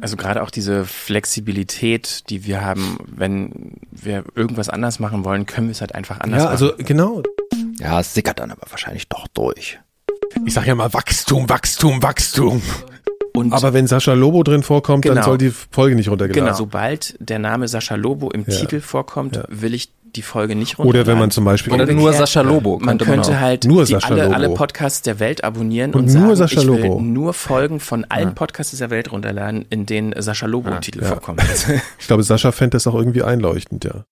Also gerade auch diese Flexibilität, die wir haben, wenn wir irgendwas anders machen wollen, können wir es halt einfach anders ja, machen. also genau. Ja, es sickert dann aber wahrscheinlich doch durch. Ich sag ja mal Wachstum, Wachstum, Wachstum. Und Aber wenn Sascha Lobo drin vorkommt, dann Genau. soll die Folge nicht runtergeladen genau, sobald der Name Sascha Lobo im Ja. Titel vorkommt, Ja. will ich die Folge nicht Oder wenn runterladen. man zum Beispiel Oder nur Sascha Lobo. Man könnte könnte auch. halt Nur die Sascha alle, Lobo. alle Podcasts der Welt abonnieren Und und, nur sagen, Sascha ich will Lobo. nur Folgen von allen Podcasts der Welt runterladen, in denen Sascha Lobo im Titel Ja. vorkommt. Ich glaube, Sascha fände das auch irgendwie einleuchtend, ja.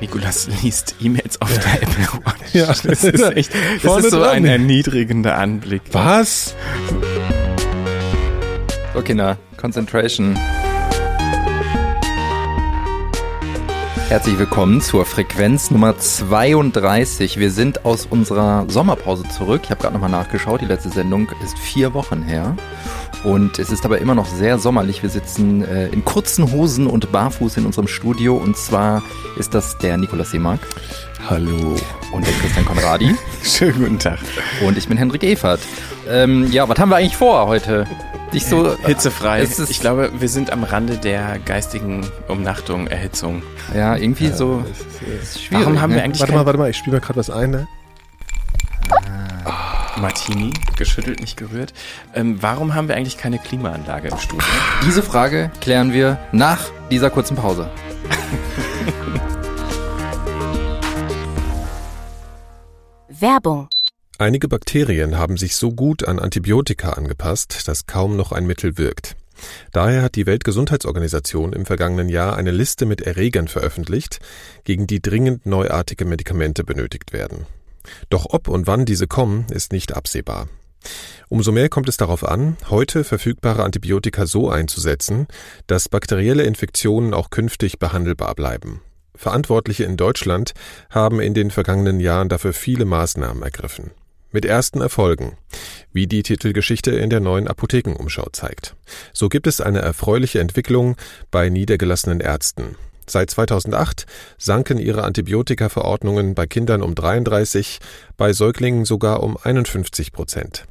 Nikolas liest E-Mails auf der Apple Watch. Ja, das ist echt, das vorne ist so dran. ein erniedrigender Anblick. Was? So, Kinder, Concentration. Herzlich willkommen zur Frequenz Nummer 32. Wir sind aus unserer Sommerpause zurück. Ich habe gerade nochmal nachgeschaut. Die letzte Sendung ist vier Wochen her. Und es ist aber immer noch sehr sommerlich. Wir sitzen äh, in kurzen Hosen und barfuß in unserem Studio. Und zwar ist das der Nikolaus Seemark Hallo. und der Christian Konradi. Schönen guten Tag. und ich bin Henrik Evert. Ähm, ja, was haben wir eigentlich vor heute? Dich so Hitzefrei. Ich glaube, wir sind am Rande der geistigen Umnachtung, Erhitzung. Ja, irgendwie so. das ist, ist schwierig, Warum haben ne? wir eigentlich Warte mal, warte mal, ich spiele mal gerade was ein, ne? Martini, geschüttelt, nicht gerührt. Ähm, warum haben wir eigentlich keine Klimaanlage im Studio? Diese Frage klären wir nach dieser kurzen Pause. Werbung. Einige Bakterien haben sich so gut an Antibiotika angepasst, dass kaum noch ein Mittel wirkt. Daher hat die Weltgesundheitsorganisation im vergangenen Jahr eine Liste mit Erregern veröffentlicht, gegen die dringend neuartige Medikamente benötigt werden. Doch ob und wann diese kommen, ist nicht absehbar. Umso mehr kommt es darauf an, heute verfügbare Antibiotika so einzusetzen, dass bakterielle Infektionen auch künftig behandelbar bleiben. Verantwortliche in Deutschland haben in den vergangenen Jahren dafür viele Maßnahmen ergriffen. Mit ersten Erfolgen, wie die Titelgeschichte in der neuen Apothekenumschau zeigt. So gibt es eine erfreuliche Entwicklung bei niedergelassenen Ärzten. Seit 2008 sanken ihre Antibiotikaverordnungen bei Kindern um 33, bei Säuglingen sogar um 51 Prozent.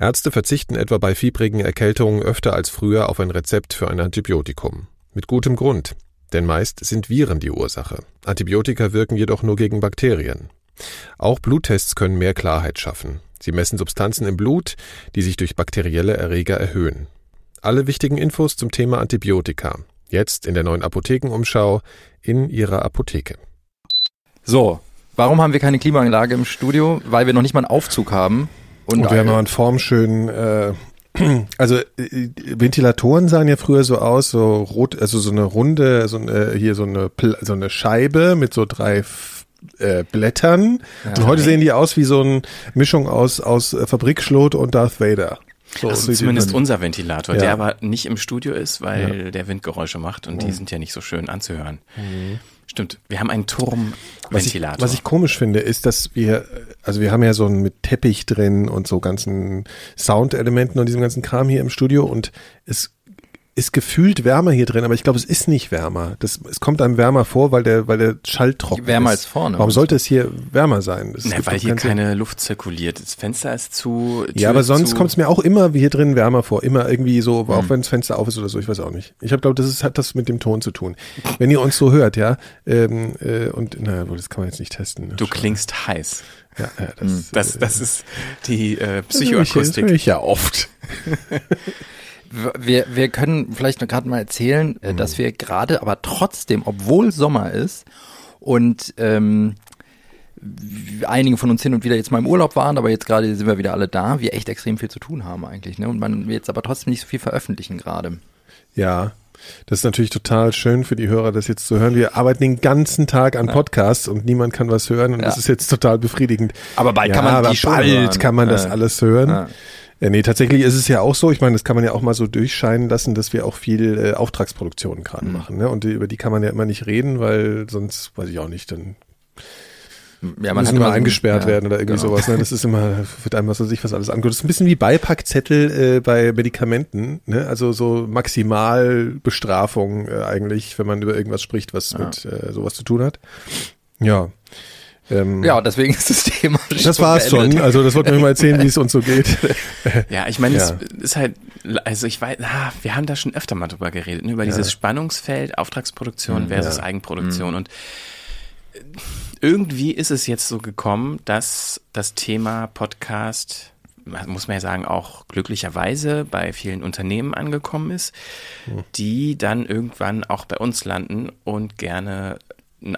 Ärzte verzichten etwa bei fiebrigen Erkältungen öfter als früher auf ein Rezept für ein Antibiotikum. Mit gutem Grund, denn meist sind Viren die Ursache. Antibiotika wirken jedoch nur gegen Bakterien. Auch Bluttests können mehr Klarheit schaffen. Sie messen Substanzen im Blut, die sich durch bakterielle Erreger erhöhen. Alle wichtigen Infos zum Thema Antibiotika. Jetzt in der neuen Apothekenumschau in Ihrer Apotheke. So, warum haben wir keine Klimaanlage im Studio? Weil wir noch nicht mal einen Aufzug haben. Und, Und wir haben noch einen formschönen, äh, also äh, Ventilatoren sahen ja früher so aus, so rot, also so eine runde, so eine, hier so eine, so eine Scheibe mit so drei äh, Blättern. Und heute sehen die aus wie so eine Mischung aus, aus äh, Fabrikschlot und Darth Vader. So Also zumindest unser Ventilator, Ja. der aber nicht im Studio ist, weil der Windgeräusche macht und die sind ja nicht so schön anzuhören. Stimmt, wir haben einen Was Turmventilator. was ich komisch finde, ist, dass wir, also wir haben ja so einen mit Teppich drin und so ganzen Soundelementen und diesem ganzen Kram hier im Studio und es ist gefühlt wärmer hier drin, aber ich glaube, es ist nicht wärmer. Das, es kommt einem wärmer vor, weil der, weil der Schall trocken Wärmer ist. als vorne. Warum sollte es hier wärmer sein? Na, gibt weil hier keinen Sinn. keine Luft zirkuliert. Das Fenster ist zu. Ja, Tür aber ist sonst kommt es mir auch immer wie hier drin wärmer vor. Immer irgendwie so, auch wenn das Fenster auf ist oder so, ich weiß auch nicht. Ich glaube, das ist, hat das mit dem Ton zu tun. Wenn ihr uns so hört, ja, ähm, äh, und naja, das kann man jetzt nicht testen. ne? Du klingst heiß. Ja, ja, das, Das, das ist die äh, Das höre ich, Psychoakustik. höre ich ja oft. wir, wir können vielleicht noch gerade mal erzählen, äh, dass wir gerade, aber trotzdem, obwohl Sommer ist und ähm, einige von uns hin und wieder jetzt mal im Urlaub waren, aber jetzt gerade sind wir wieder alle da, wir echt extrem viel zu tun haben eigentlich, ne? Und man jetzt aber trotzdem nicht so viel veröffentlichen gerade. Ja, das ist natürlich total schön für die Hörer, das jetzt zu hören. Wir arbeiten den ganzen Tag an Podcasts und niemand kann was hören und Ja. das ist jetzt total befriedigend. Aber bald ja, kann man aber bald hören. kann man das alles hören. Ja. Ja, nee, tatsächlich ist es ja auch so, ich meine, das kann man ja auch mal so durchscheinen lassen, dass wir auch viel äh, Auftragsproduktionen gerade Mhm. machen. Ne? Und die, über die kann man ja immer nicht reden, weil sonst, weiß ich auch nicht, dann Ja, müssen hat immer so- eingesperrt ja, werden oder irgendwie genau. sowas. Ne? Das ist immer, wird einem was weiß ich was alles angeguckt. Das ist ein bisschen wie Beipackzettel äh, bei Medikamenten. Ne? Also so Maximalbestrafung äh, eigentlich, wenn man über irgendwas spricht, was Ja. mit äh, sowas zu tun hat. Ja. Ähm, Ja, deswegen ist das Thema das war's schon. beendet. Also das wollte ich mal erzählen, wie es uns so geht. Ja, ich meine, Ja. es ist halt, also ich weiß, ah, wir haben da schon öfter mal drüber geredet, ne, über dieses Spannungsfeld Auftragsproduktion versus Ja. Eigenproduktion und äh, irgendwie ist es jetzt so gekommen, dass das Thema Podcast, muss man ja sagen, auch glücklicherweise bei vielen Unternehmen angekommen ist, die dann irgendwann auch bei uns landen und gerne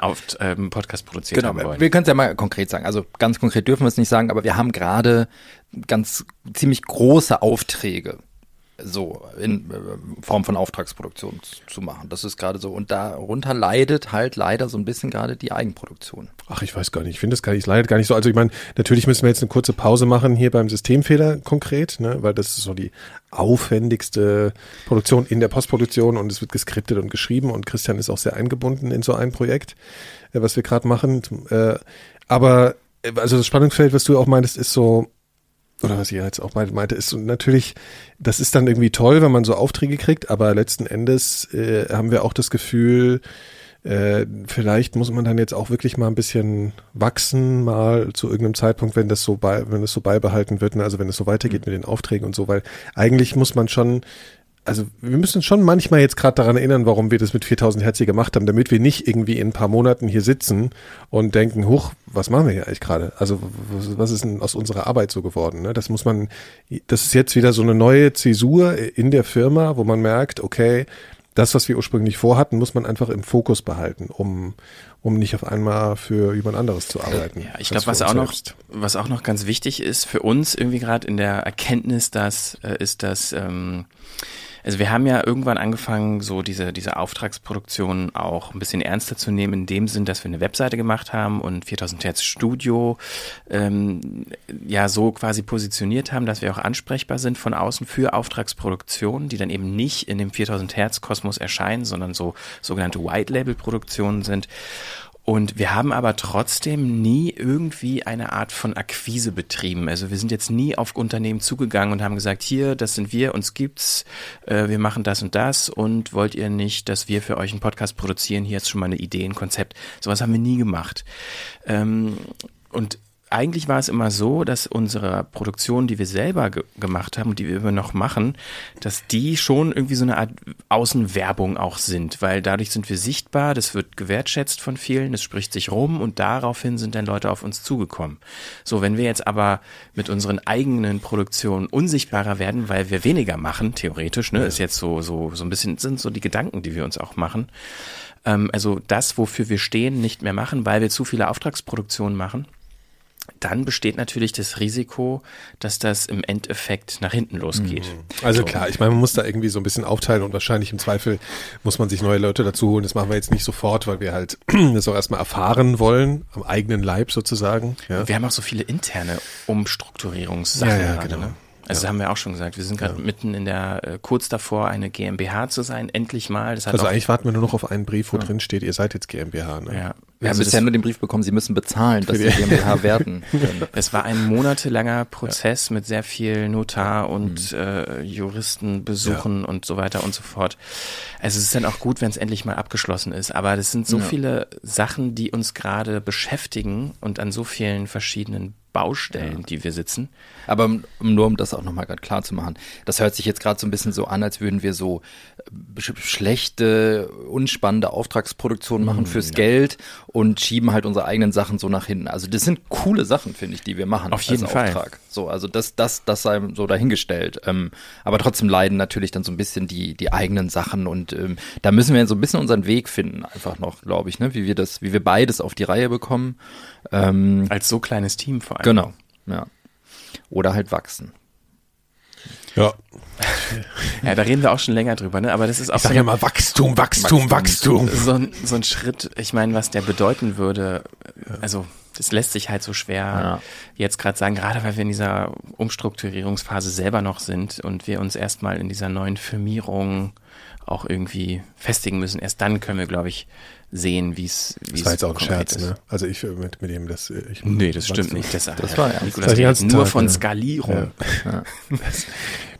Auf äh, einen Podcast produziert Genau, haben wollen. wir können es ja mal konkret sagen. Also ganz konkret dürfen wir es nicht sagen, aber wir haben gerade ganz ziemlich große Aufträge so in äh, Form von Auftragsproduktion zu- machen. Das ist gerade so. Und darunter leidet halt leider so ein bisschen gerade die Eigenproduktion. Ach, ich weiß gar nicht. Ich finde das gar nicht, leidet gar nicht so. Also ich meine, natürlich müssen wir jetzt eine kurze Pause machen hier beim Systemfehler konkret, ne, weil das ist so die aufwendigste Produktion in der Postproduktion und es wird geskriptet und geschrieben und Christian ist auch sehr eingebunden in so ein Projekt, äh, was wir gerade machen. Äh, aber also das Spannungsfeld, was du auch meintest, ist so, oder was ihr jetzt auch meinte, ist natürlich, das ist dann irgendwie toll, wenn man so Aufträge kriegt, aber letzten Endes äh, haben wir auch das Gefühl, äh, vielleicht muss man dann jetzt auch wirklich mal ein bisschen wachsen, mal zu irgendeinem Zeitpunkt, wenn das so bei, wenn das so beibehalten wird, ne? also wenn es so weitergeht mit den Aufträgen und so, weil eigentlich muss man schon, also wir müssen uns schon manchmal jetzt gerade daran erinnern, warum wir das mit 4000 Hertz hier gemacht haben, damit wir nicht irgendwie in ein paar Monaten hier sitzen und denken, huch, was machen wir hier eigentlich gerade? Also was, ist denn aus unserer Arbeit so geworden? Ne? Das muss man, das ist jetzt wieder so eine neue Zäsur in der Firma, wo man merkt, okay, das, was wir ursprünglich vorhatten, muss man einfach im Fokus behalten, um, um nicht auf einmal für jemand anderes zu arbeiten. Ja, ich glaube, was auch noch, selbst. was auch noch ganz wichtig ist für uns irgendwie gerade in der Erkenntnis, dass äh, ist, dass ähm, also wir haben ja irgendwann angefangen, so diese diese Auftragsproduktion auch ein bisschen ernster zu nehmen, in dem Sinn, dass wir eine Webseite gemacht haben und 4000 Hertz Studio ähm, ja so quasi positioniert haben, dass wir auch ansprechbar sind von außen für Auftragsproduktionen, die dann eben nicht in dem 4000 Hertz Kosmos erscheinen, sondern so sogenannte White Label Produktionen sind. Und wir haben aber trotzdem nie irgendwie eine Art von Akquise betrieben. Also wir sind jetzt nie auf Unternehmen zugegangen und haben gesagt, hier, das sind wir, uns gibt's, äh, wir machen das und das und wollt ihr nicht, dass wir für euch einen Podcast produzieren? Hier ist schon mal eine Idee, ein Konzept. Sowas haben wir nie gemacht. Ähm, und eigentlich war es immer so, dass unsere Produktionen, die wir selber ge gemacht haben und die wir immer noch machen, dass die schon irgendwie so eine Art Außenwerbung auch sind, weil dadurch sind wir sichtbar, das wird gewertschätzt von vielen, es spricht sich rum und daraufhin sind dann Leute auf uns zugekommen. So, wenn wir jetzt aber mit unseren eigenen Produktionen unsichtbarer werden, weil wir weniger machen, theoretisch, ne, ist jetzt so, so, so ein bisschen, sind so die Gedanken, die wir uns auch machen. Ähm, also das, wofür wir stehen, nicht mehr machen, weil wir zu viele Auftragsproduktionen machen dann besteht natürlich das Risiko, dass das im Endeffekt nach hinten losgeht. Also So. klar, ich meine, man muss da irgendwie so ein bisschen aufteilen und wahrscheinlich im Zweifel muss man sich neue Leute dazu holen. Das machen wir jetzt nicht sofort, weil wir halt das auch erstmal erfahren wollen, am eigenen Leib sozusagen. Ja. Wir haben auch so viele interne Umstrukturierungssachen. Ja, ja, gerade, genau. Ne? Also haben wir auch schon gesagt, wir sind gerade mitten in der, äh, kurz davor, eine GmbH zu sein, endlich mal. Das hat Also auch, eigentlich warten wir nur noch auf einen Brief, wo drin steht, ihr seid jetzt GmbH. Ne? ja, Wir haben also bisher das, nur den Brief bekommen, Sie müssen bezahlen, dass Sie GmbH werden können. es war ein monatelanger Prozess mit sehr viel Notar und äh, Juristen besuchen und so weiter und so fort. Also es ist dann auch gut, wenn es endlich mal abgeschlossen ist. Aber das sind so Ja. viele Sachen, die uns gerade beschäftigen und an so vielen verschiedenen Baustellen, die wir sitzen. Aber nur um das auch nochmal gerade klar zu machen, das hört sich jetzt gerade so ein bisschen so an, als würden wir so schlechte, unspannende Auftragsproduktionen machen fürs Geld und schieben halt unsere eigenen Sachen so nach hinten. Also das sind coole Sachen, finde ich, die wir machen Auf jeden Fall. Auftrag. So, also das, das, das sei so dahingestellt. Ähm, aber trotzdem leiden natürlich dann so ein bisschen die, die eigenen Sachen und ähm, da müssen wir so ein bisschen unseren Weg finden, einfach noch, glaube ich, ne, wie wir das, wie wir beides auf die Reihe bekommen. Ähm, Als so kleines Team vor allem. genau, ja. Oder halt wachsen. Ja. Ja, da reden wir auch schon länger drüber, ne? Aber das ist auch Ich sage so, ja mal Wachstum, Wachstum, Wachstum. so, ein, so ein Schritt, ich meine, was der bedeuten würde, also das lässt sich halt so schwer Ja. jetzt gerade sagen, gerade weil wir in dieser Umstrukturierungsphase selber noch sind und wir uns erstmal in dieser neuen Firmierung auch irgendwie festigen müssen. Erst dann können wir, glaube ich, sehen, wie es wie Das es war jetzt auch ein Scherz, ne? Also ich äh, mit, mit dem, das äh, ich Nee, das stimmt nicht. Das, Das war ernst. Nikolas Das war nur Zeit, von ja. Skalierung.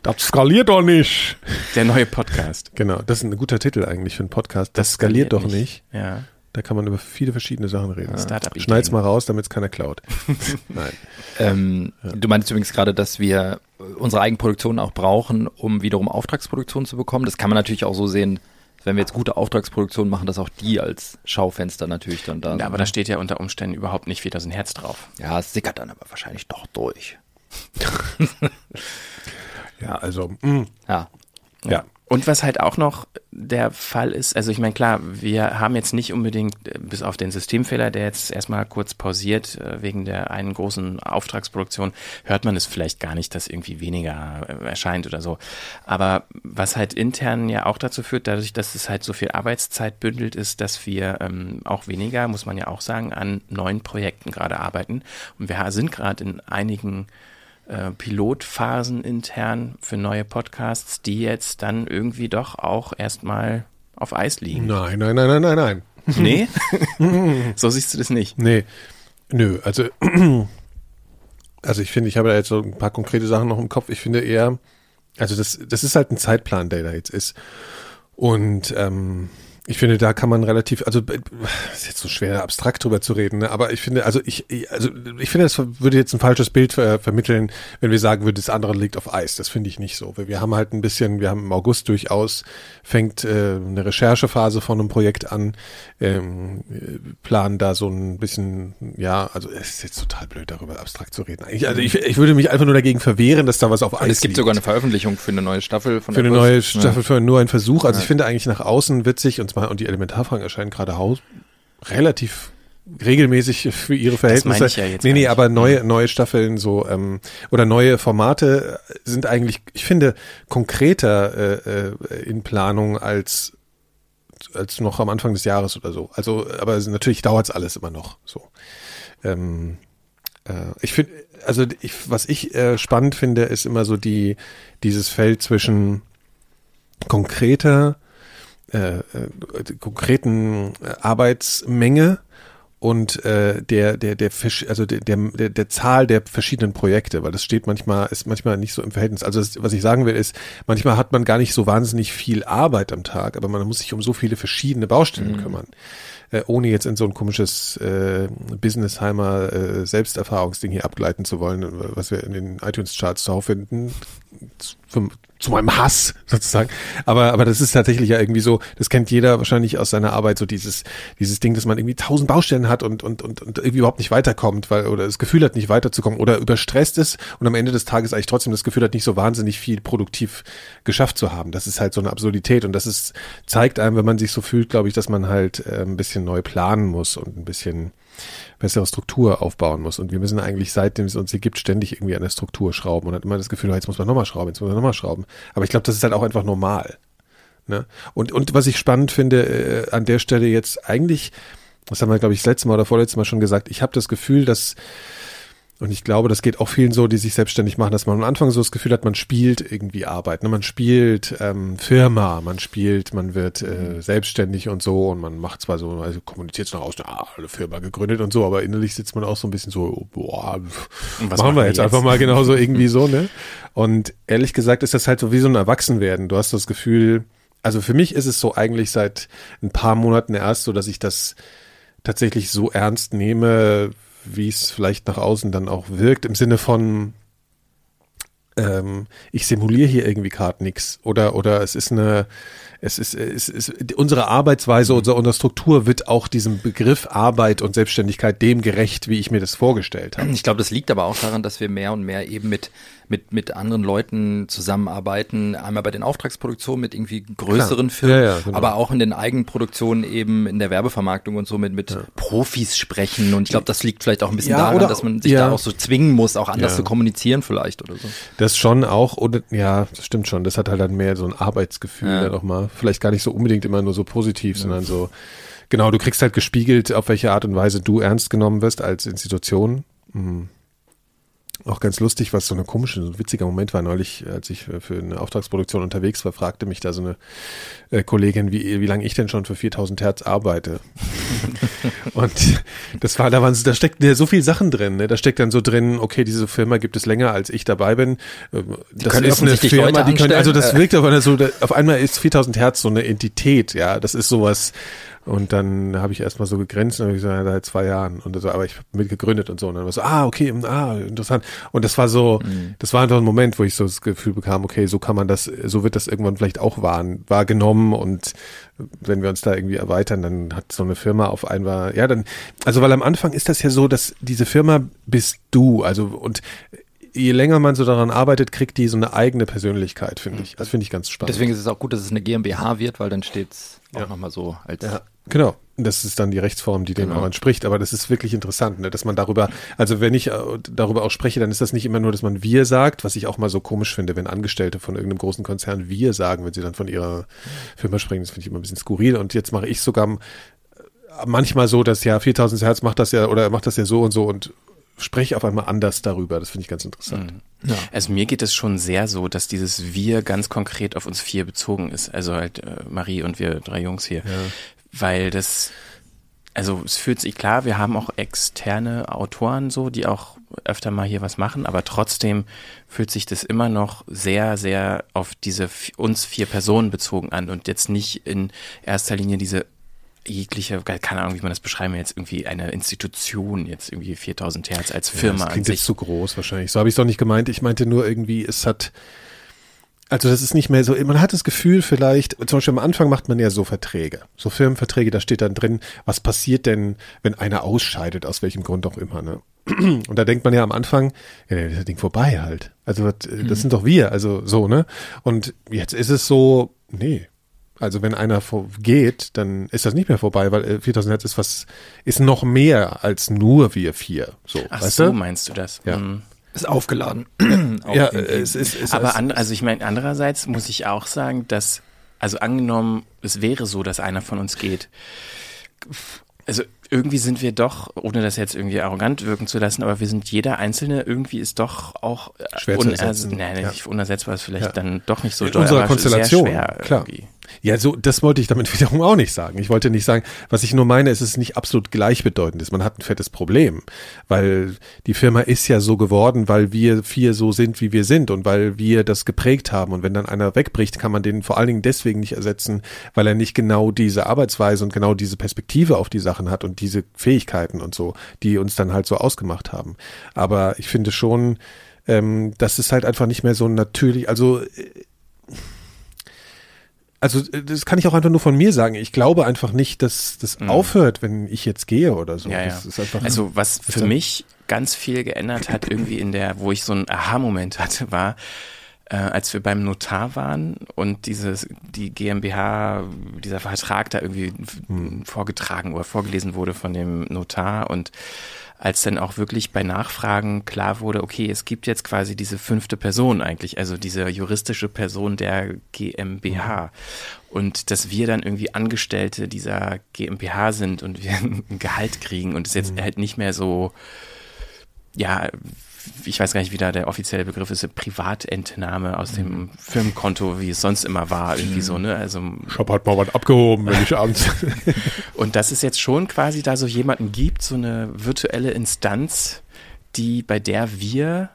Das skaliert doch nicht. Der neue Podcast. Genau, das ist ein guter Titel eigentlich für einen Podcast. Das, skaliert, doch nicht. Ja. Da kann man über viele verschiedene Sachen reden. Startup-Ideen. Schneid's mal raus, damit es keiner klaut. Nein. Ähm, Du meinst übrigens gerade, dass wir unsere Eigenproduktion auch brauchen, um wiederum Auftragsproduktion zu bekommen. Das kann man natürlich auch so sehen, wenn wir jetzt gute Auftragsproduktion machen, dass auch die als Schaufenster natürlich dann da Ja, sind. aber da steht ja unter Umständen überhaupt nicht wieder so ein Herz drauf. Ja, es sickert dann aber wahrscheinlich doch durch. Ja, also, mh, Ja. ja. Und was halt auch noch der Fall ist, also ich meine, klar, wir haben jetzt nicht unbedingt, äh, bis auf den Systemfehler, der jetzt erstmal kurz pausiert, äh, wegen der einen großen Auftragsproduktion, hört man es vielleicht gar nicht, dass irgendwie weniger äh, erscheint oder so. Aber was halt intern ja auch dazu führt, dadurch, dass es halt so viel Arbeitszeit bündelt, ist, dass wir ähm, auch weniger, muss man ja auch sagen, an neuen Projekten gerade arbeiten. Und wir sind gerade in einigen äh, Pilotphasen intern für neue Podcasts, die jetzt dann irgendwie doch auch erstmal auf Eis liegen. Nein, nein, nein, nein, nein, nein. Nee? so siehst du das nicht. Nee. Nö, also, also ich finde, ich habe da jetzt so ein paar konkrete Sachen noch im Kopf. Ich finde eher, also das, das ist halt ein Zeitplan, der da jetzt ist. Und ähm, ich finde, da kann man relativ, also äh, ist jetzt so schwer abstrakt drüber zu reden, ne? aber ich finde, also ich, ich- also ich finde, das würde jetzt ein falsches Bild ver vermitteln, wenn wir sagen würden, das andere liegt auf Eis. Das finde ich nicht so. Wir haben halt ein bisschen, wir haben im August durchaus fängt äh, eine Recherchephase von einem Projekt an, ähm, äh, planen da so ein bisschen, ja, also es ist jetzt total blöd, darüber abstrakt zu reden. Eigentlich, also ich, ich würde mich einfach nur dagegen verwehren, dass da was auf Eis Und es gibt liegt sogar eine Veröffentlichung für eine neue Staffel von für eine etwas. neue Ja. Staffel, für nur einen Versuch. Also ich finde eigentlich nach außen witzig und zwar, und die Elementarfragen erscheinen gerade Haus relativ regelmäßig für ihre Verhältnisse. meine ich ja jetzt nee, nee, aber neue, neue Staffeln so, ähm, oder neue Formate sind eigentlich, ich finde, konkreter äh, äh, in Planung als als noch am Anfang des Jahres oder so. Also, aber natürlich dauert es alles immer noch so. Ähm, äh, ich finde, also ich, was ich äh, spannend finde, ist immer so die dieses Feld zwischen konkreter, äh, äh, konkreten äh, Arbeitsmenge und äh, der der der also der, der der Zahl der verschiedenen Projekte, weil das steht manchmal ist manchmal nicht so im Verhältnis. Also das, was ich sagen will ist, manchmal hat man gar nicht so wahnsinnig viel Arbeit am Tag, aber man muss sich um so viele verschiedene Baustellen kümmern, äh, ohne jetzt in so ein komisches äh, Businessheimer äh, Selbsterfahrungsding hier abgleiten zu wollen, was wir in den iTunes Charts zuhauf finden. Zum, zu meinem Hass sozusagen. Aber, aber das ist tatsächlich ja irgendwie so, das kennt jeder wahrscheinlich aus seiner Arbeit, so dieses, dieses Ding, dass man irgendwie tausend Baustellen hat und, und, und, und irgendwie überhaupt nicht weiterkommt, weil, oder das Gefühl hat, nicht weiterzukommen oder überstresst ist und am Ende des Tages eigentlich trotzdem das Gefühl hat, nicht so wahnsinnig viel produktiv geschafft zu haben. Das ist halt so eine Absurdität und das ist, zeigt einem, wenn man sich so fühlt, glaube ich, dass man halt äh, ein bisschen neu planen muss und ein bisschen bessere Struktur aufbauen muss. Und wir müssen eigentlich, seitdem es uns hier gibt, ständig irgendwie an der Struktur schrauben und hat immer das Gefühl, jetzt muss man nochmal schrauben, jetzt muss man nochmal schrauben. Aber ich glaube, das ist halt auch einfach normal. Ne? Und, und was ich spannend finde, äh, an der Stelle jetzt eigentlich, das haben wir, glaube ich, das letzte Mal oder vorletztes Mal schon gesagt, ich habe das Gefühl, dass und ich glaube, das geht auch vielen so, die sich selbstständig machen, dass man am Anfang so das Gefühl hat, man spielt irgendwie Arbeit. Ne? Man spielt ähm, Firma, man spielt, man wird äh, selbstständig und so und man macht zwar so, also kommuniziert nach außen, ah, eine Firma gegründet und so, aber innerlich sitzt man auch so ein bisschen so, boah, was machen wir jetzt, einfach mal genauso irgendwie so, ne? Und ehrlich gesagt ist das halt so wie so ein Erwachsenwerden. Du hast das Gefühl, also für mich ist es so eigentlich seit ein paar Monaten erst so, dass ich das tatsächlich so ernst nehme, wie es vielleicht nach außen dann auch wirkt, im Sinne von, ähm, ich simuliere hier irgendwie gerade nichts oder oder es ist eine es ist, es ist unsere Arbeitsweise, unsere, unsere Struktur wird auch diesem Begriff Arbeit und Selbstständigkeit dem gerecht, wie ich mir das vorgestellt habe. Ich glaube, das liegt aber auch daran, dass wir mehr und mehr eben mit, mit, mit anderen Leuten zusammenarbeiten. Einmal bei den Auftragsproduktionen mit irgendwie größeren Klar. Firmen, Ja, ja, genau. aber auch in den Eigenproduktionen eben in der Werbevermarktung und so mit, mit Profis sprechen. Und ich glaube, das liegt vielleicht auch ein bisschen Ja, daran, dass man sich ja. da auch so zwingen muss, auch anders Ja. zu kommunizieren vielleicht oder so. Das schon auch, oder ja, das stimmt schon. Das hat halt dann mehr so ein Arbeitsgefühl Ja. dann auch mal. Vielleicht gar nicht so unbedingt immer nur so positiv, sondern so, genau, du kriegst halt gespiegelt, auf welche Art und Weise du ernst genommen wirst als Institution. Mhm. Auch ganz lustig, was so eine komische, so ein witziger Moment war neulich, als ich für- für eine Auftragsproduktion unterwegs war, fragte mich da so eine äh, Kollegin, wie, wie lange ich denn schon für 4000 Hertz arbeite. Und das war, da waren, da steckt ja so viel Sachen drin, ne? Da steckt dann so drin, okay, diese Firma gibt es länger, als ich dabei bin. Ähm, Das ist eine Firma, Leute die können, also das wirkt aber so, da- auf einmal ist 4000 Hertz so eine Entität, ja. Das ist sowas, Und dann habe ich erstmal so gegrenzt und habe gesagt, ja, seit zwei Jahren und so, aber ich habe mitgegründet und so. Und dann war so, ah, okay, ah, interessant. Und das war so, mhm. das war einfach ein Moment, wo ich so das Gefühl bekam, okay, so kann man das, so wird das irgendwann vielleicht auch wahr, wahrgenommen und wenn wir uns da irgendwie erweitern, dann hat so eine Firma auf einmal, ja, dann, also weil am Anfang ist das ja so, dass diese Firma bist du, also und je länger man so daran arbeitet, kriegt die so eine eigene Persönlichkeit, finde ich. Das finde ich ganz spannend. Deswegen ist es auch gut, dass es eine GmbH wird, weil dann steht es auch ja. nochmal so als. Ja, genau. Das ist dann die Rechtsform, die dem genau. auch entspricht. Aber das ist wirklich interessant, ne, dass man darüber, also wenn ich äh, darüber auch spreche, dann ist das nicht immer nur, dass man wir sagt, was ich auch mal so komisch finde, wenn Angestellte von irgendeinem großen Konzern wir sagen, wenn sie dann von ihrer Firma sprechen. Das finde ich immer ein bisschen skurril. Und jetzt mache ich sogar äh, manchmal so, dass ja 4000 Hertz macht das ja oder macht das ja so und so und spreche auf einmal anders darüber. Das finde ich ganz interessant. Mhm. Ja. Also mir geht es schon sehr so, dass dieses Wir ganz konkret auf uns vier bezogen ist. Also halt äh, Marie und wir drei Jungs hier. Ja. Weil das, also es fühlt sich klar, wir haben auch externe Autoren so, die auch öfter mal hier was machen, aber trotzdem fühlt sich das immer noch sehr, sehr auf diese uns vier Personen bezogen an und jetzt nicht in erster Linie diese jegliche, keine Ahnung, wie man das beschreiben will, jetzt irgendwie eine Institution, jetzt irgendwie 4000 Hertz als Firma ja, das klingt jetzt zu groß wahrscheinlich. So habe ich es doch nicht gemeint. Ich meinte nur irgendwie, es hat, also das ist nicht mehr so, man hat das Gefühl vielleicht, zum Beispiel am Anfang macht man ja so Verträge, so Firmenverträge, da steht dann drin, was passiert denn, wenn einer ausscheidet, aus welchem Grund auch immer, ne? Und da denkt man ja am Anfang, ja, das Ding vorbei halt. Also das, das mhm. sind doch wir, also so, ne? Und jetzt ist es so, nee, also wenn einer geht, dann ist das nicht mehr vorbei, weil 4000 äh, Hertz ist was, ist noch mehr als nur wir vier. So, Ach weißt so, du? meinst du das? Ja. Mhm. Ist aufgeladen. ja, es ist, es Aber an, also ich meine, andererseits muss ich auch sagen, dass, also angenommen, es wäre so, dass einer von uns geht. Also irgendwie sind wir doch, ohne das jetzt irgendwie arrogant wirken zu lassen, aber wir sind jeder Einzelne irgendwie ist doch auch schwer zu ersetzen. Nein, ja. nicht unersetzbar ist vielleicht ja. dann doch nicht so doll, In unserer Konstellation, klar. Irgendwie. Ja, so, das wollte ich damit wiederum auch nicht sagen. Ich wollte nicht sagen, was ich nur meine, ist es ist nicht absolut gleichbedeutend ist. Man hat ein fettes Problem, weil die Firma ist ja so geworden, weil wir vier so sind, wie wir sind und weil wir das geprägt haben. Und wenn dann einer wegbricht, kann man den vor allen Dingen deswegen nicht ersetzen, weil er nicht genau diese Arbeitsweise und genau diese Perspektive auf die Sachen hat und diese Fähigkeiten und so, die uns dann halt so ausgemacht haben. Aber ich finde schon, ähm, das ist halt einfach nicht mehr so natürlich, also äh, also äh, das kann ich auch einfach nur von mir sagen. Ich glaube einfach nicht, dass das mhm. aufhört, wenn ich jetzt gehe oder so. Ja, ja. also was für mich ganz viel geändert hat, irgendwie in der, wo ich so einen Aha-Moment hatte, war, äh, als wir beim Notar waren und dieses, die GmbH, dieser Vertrag da irgendwie mhm. vorgetragen oder vorgelesen wurde von dem Notar und als dann auch wirklich bei Nachfragen klar wurde, okay, es gibt jetzt quasi diese fünfte Person eigentlich, also diese juristische Person der GmbH. Und dass wir dann irgendwie Angestellte dieser GmbH sind und wir ein Gehalt kriegen und es jetzt mhm. halt nicht mehr so, ja, ich weiß gar nicht, wie da der offizielle Begriff ist, Privatentnahme aus dem mhm. Firmenkonto, wie es sonst immer war, irgendwie so, ne? Also Shop hat mal was abgehoben, wenn ich abends. und dass es jetzt schon quasi da so jemanden gibt, so eine virtuelle Instanz, die bei der wir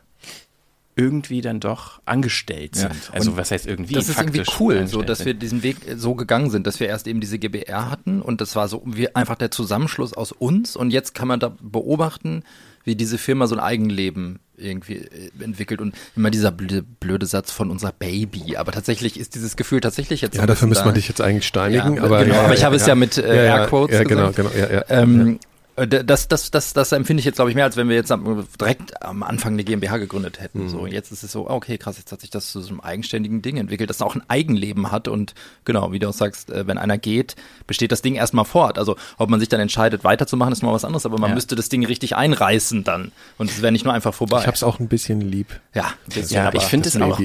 irgendwie dann doch angestellt sind. Ja. Also was heißt irgendwie? Das ist irgendwie cool, so dass wir diesen Weg so gegangen sind, dass wir erst eben diese GBR hatten und das war so wie einfach der Zusammenschluss aus uns und jetzt kann man da beobachten, wie diese Firma so ein Eigenleben irgendwie äh, entwickelt und immer dieser blöde, blöde Satz von unser Baby. Aber tatsächlich ist dieses Gefühl tatsächlich jetzt. Ja, dafür müssen wir dich jetzt eigentlich steinigen. Ja, aber, genau, ja, aber ich habe es ja mit äh, Airquotes ja, genau, genau, ja, ja, ähm, äh, das, das, das, das empfinde ich jetzt, glaube ich, mehr, als wenn wir jetzt direkt am Anfang eine GmbH gegründet hätten. Mhm. So, jetzt ist es so, okay, krass, jetzt hat sich das zu so einem eigenständigen Ding entwickelt, das auch ein Eigenleben hat und genau, wie du auch sagst, äh, wenn einer geht, besteht das Ding erstmal fort. Also, ob man sich dann entscheidet, weiterzumachen, ist mal was anderes, aber man ja. müsste das Ding richtig einreißen dann und es wäre nicht nur einfach vorbei. Ich habe es auch ein bisschen lieb. Ja, bisschen, ja ich finde es auch,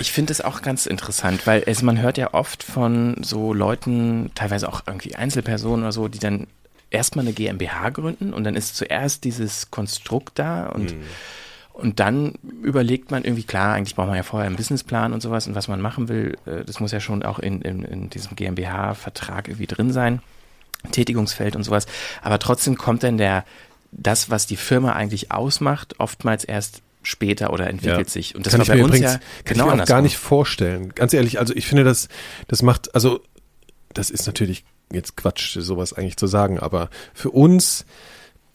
ich finde es auch ganz interessant, weil es, man hört ja oft von so Leuten, teilweise auch irgendwie Einzelpersonen oder so, die dann erstmal eine GmbH gründen und dann ist zuerst dieses Konstrukt da und mhm. Und dann überlegt man irgendwie, klar, eigentlich braucht man ja vorher einen Businessplan und sowas und was man machen will, äh, das muss ja schon auch in, in, in diesem GmbH-Vertrag irgendwie drin sein, Tätigungsfeld und sowas. Aber trotzdem kommt dann der, das, was die Firma eigentlich ausmacht, oftmals erst später oder entwickelt ja. sich. Und das kann war bei uns übrigens, ja genau kann ich mir auch gar nicht vorstellen. Ganz ehrlich, also ich finde das, das macht, also das ist natürlich jetzt Quatsch, sowas eigentlich zu sagen, aber für uns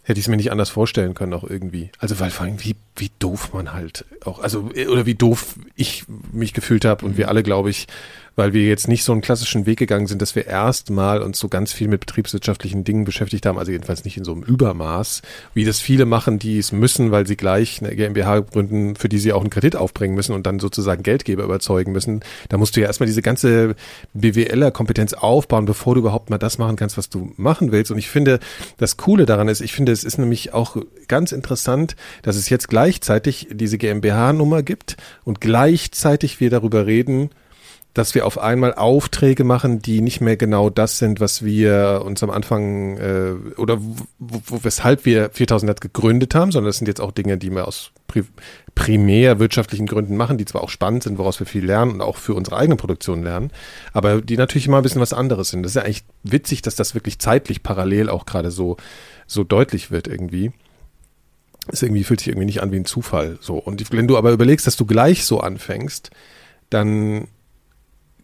hätte ich es mir nicht anders vorstellen können, auch irgendwie. Also weil vor allem, wie, wie doof man halt auch, also, oder wie doof ich mich gefühlt habe und wir alle, glaube ich, weil wir jetzt nicht so einen klassischen Weg gegangen sind, dass wir erstmal uns so ganz viel mit betriebswirtschaftlichen Dingen beschäftigt haben, also jedenfalls nicht in so einem Übermaß, wie das viele machen, die es müssen, weil sie gleich eine GmbH gründen, für die sie auch einen Kredit aufbringen müssen und dann sozusagen Geldgeber überzeugen müssen. Da musst du ja erstmal diese ganze BWLer-Kompetenz aufbauen, bevor du überhaupt mal das machen kannst, was du machen willst. Und ich finde, das Coole daran ist, ich finde, es ist nämlich auch ganz interessant, dass es jetzt gleichzeitig diese GmbH-Nummer gibt und gleichzeitig wir darüber reden, dass wir auf einmal Aufträge machen, die nicht mehr genau das sind, was wir uns am Anfang äh, oder weshalb wir 4000 Net gegründet haben, sondern das sind jetzt auch Dinge, die wir aus pri primär wirtschaftlichen Gründen machen, die zwar auch spannend sind, woraus wir viel lernen und auch für unsere eigene Produktion lernen, aber die natürlich immer ein bisschen was anderes sind. Das ist ja eigentlich witzig, dass das wirklich zeitlich parallel auch gerade so so deutlich wird irgendwie. Es irgendwie fühlt sich irgendwie nicht an wie ein Zufall so und wenn du aber überlegst, dass du gleich so anfängst, dann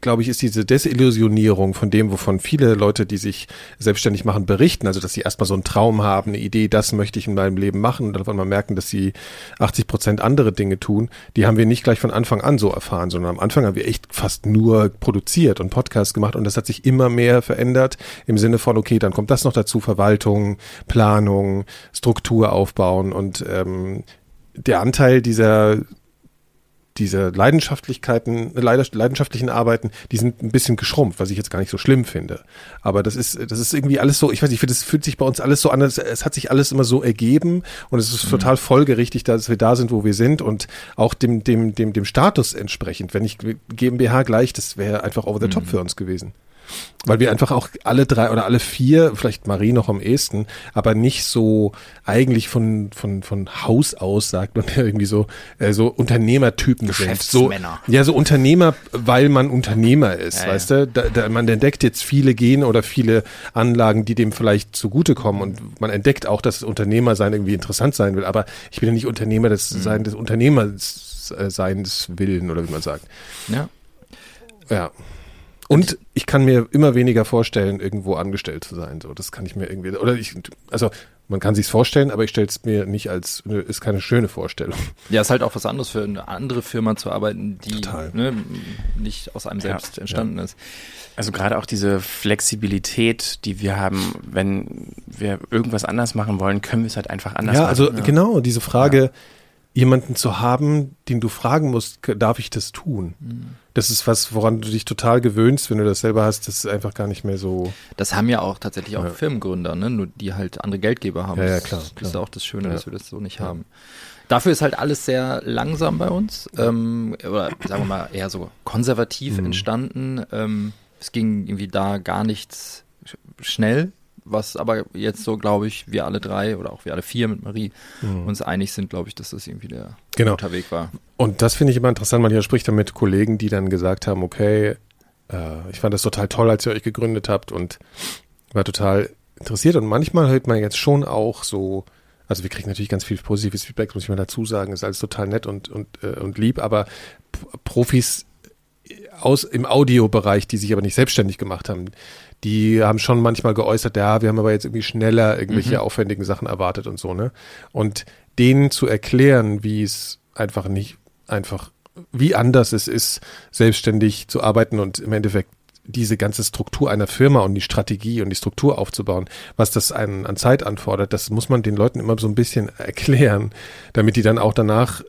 glaube ich, ist diese Desillusionierung von dem, wovon viele Leute, die sich selbstständig machen, berichten. Also, dass sie erstmal so einen Traum haben, eine Idee, das möchte ich in meinem Leben machen und dann auf einmal merken, dass sie 80 Prozent andere Dinge tun. Die haben wir nicht gleich von Anfang an so erfahren, sondern am Anfang haben wir echt fast nur produziert und Podcasts gemacht und das hat sich immer mehr verändert im Sinne von, okay, dann kommt das noch dazu, Verwaltung, Planung, Struktur aufbauen und ähm, der Anteil dieser diese Leidenschaftlichkeiten, leidenschaftlichen Arbeiten, die sind ein bisschen geschrumpft, was ich jetzt gar nicht so schlimm finde. Aber das ist, das ist irgendwie alles so, ich weiß nicht, ich finde, es fühlt sich bei uns alles so an, es, es hat sich alles immer so ergeben und es ist mhm. total folgerichtig, dass wir da sind, wo wir sind und auch dem, dem, dem, dem Status entsprechend. Wenn ich GmbH gleich, das wäre einfach over the top mhm. für uns gewesen. Weil wir einfach auch alle drei oder alle vier, vielleicht Marie noch am ehesten, aber nicht so eigentlich von, von, von Haus aus, sagt man irgendwie so, äh, so Unternehmertypen sind. So, ja, so Unternehmer, weil man Unternehmer ist, ja, weißt ja. du? Da, da, man entdeckt jetzt viele Gene oder viele Anlagen, die dem vielleicht zugutekommen und man entdeckt auch, dass Unternehmer sein irgendwie interessant sein will, aber ich bin ja nicht Unternehmer des, mhm. sein, des Unternehmers äh, seines Willen oder wie man sagt. Ja. Ja. Und ich kann mir immer weniger vorstellen, irgendwo angestellt zu sein. So, das kann ich mir irgendwie, oder ich, also man kann sich's vorstellen, aber ich stelle es mir nicht als, ist keine schöne Vorstellung. Ja, ist halt auch was anderes für eine andere Firma zu arbeiten, die ne, nicht aus einem selbst ja, entstanden ja. ist. Also gerade auch diese Flexibilität, die wir haben, wenn wir irgendwas anders machen wollen, können wir es halt einfach anders ja, machen. Also, ja, also genau, diese Frage, jemanden zu haben, den du fragen musst, darf ich das tun? Mhm. Das ist was, woran du dich total gewöhnst, wenn du das selber hast, das ist einfach gar nicht mehr so. Das haben ja auch tatsächlich auch ja. Firmengründer, ne? Nur die halt andere Geldgeber haben. Ja, ja klar. Das klar. ist auch das Schöne, ja. dass wir das so nicht haben. Dafür ist halt alles sehr langsam bei uns, ähm, oder sagen wir mal eher so konservativ mhm. entstanden. Ähm, es ging irgendwie da gar nichts schnell was aber jetzt so, glaube ich, wir alle drei oder auch wir alle vier mit Marie mhm. uns einig sind, glaube ich, dass das irgendwie der genau. guter Weg war. Und das finde ich immer interessant. Man hier spricht dann mit Kollegen, die dann gesagt haben, okay, äh, ich fand das total toll, als ihr euch gegründet habt und war total interessiert. Und manchmal hört man jetzt schon auch so, also wir kriegen natürlich ganz viel positives Feedback, muss ich mal dazu sagen, ist alles total nett und, und, äh, und lieb, aber Profis aus im Audiobereich, die sich aber nicht selbstständig gemacht haben, die haben schon manchmal geäußert, ja, wir haben aber jetzt irgendwie schneller irgendwelche mhm. aufwendigen Sachen erwartet und so, ne? Und denen zu erklären, wie es einfach nicht, einfach, wie anders es ist, selbstständig zu arbeiten und im Endeffekt diese ganze Struktur einer Firma und die Strategie und die Struktur aufzubauen, was das an, an Zeit anfordert, das muss man den Leuten immer so ein bisschen erklären, damit die dann auch danach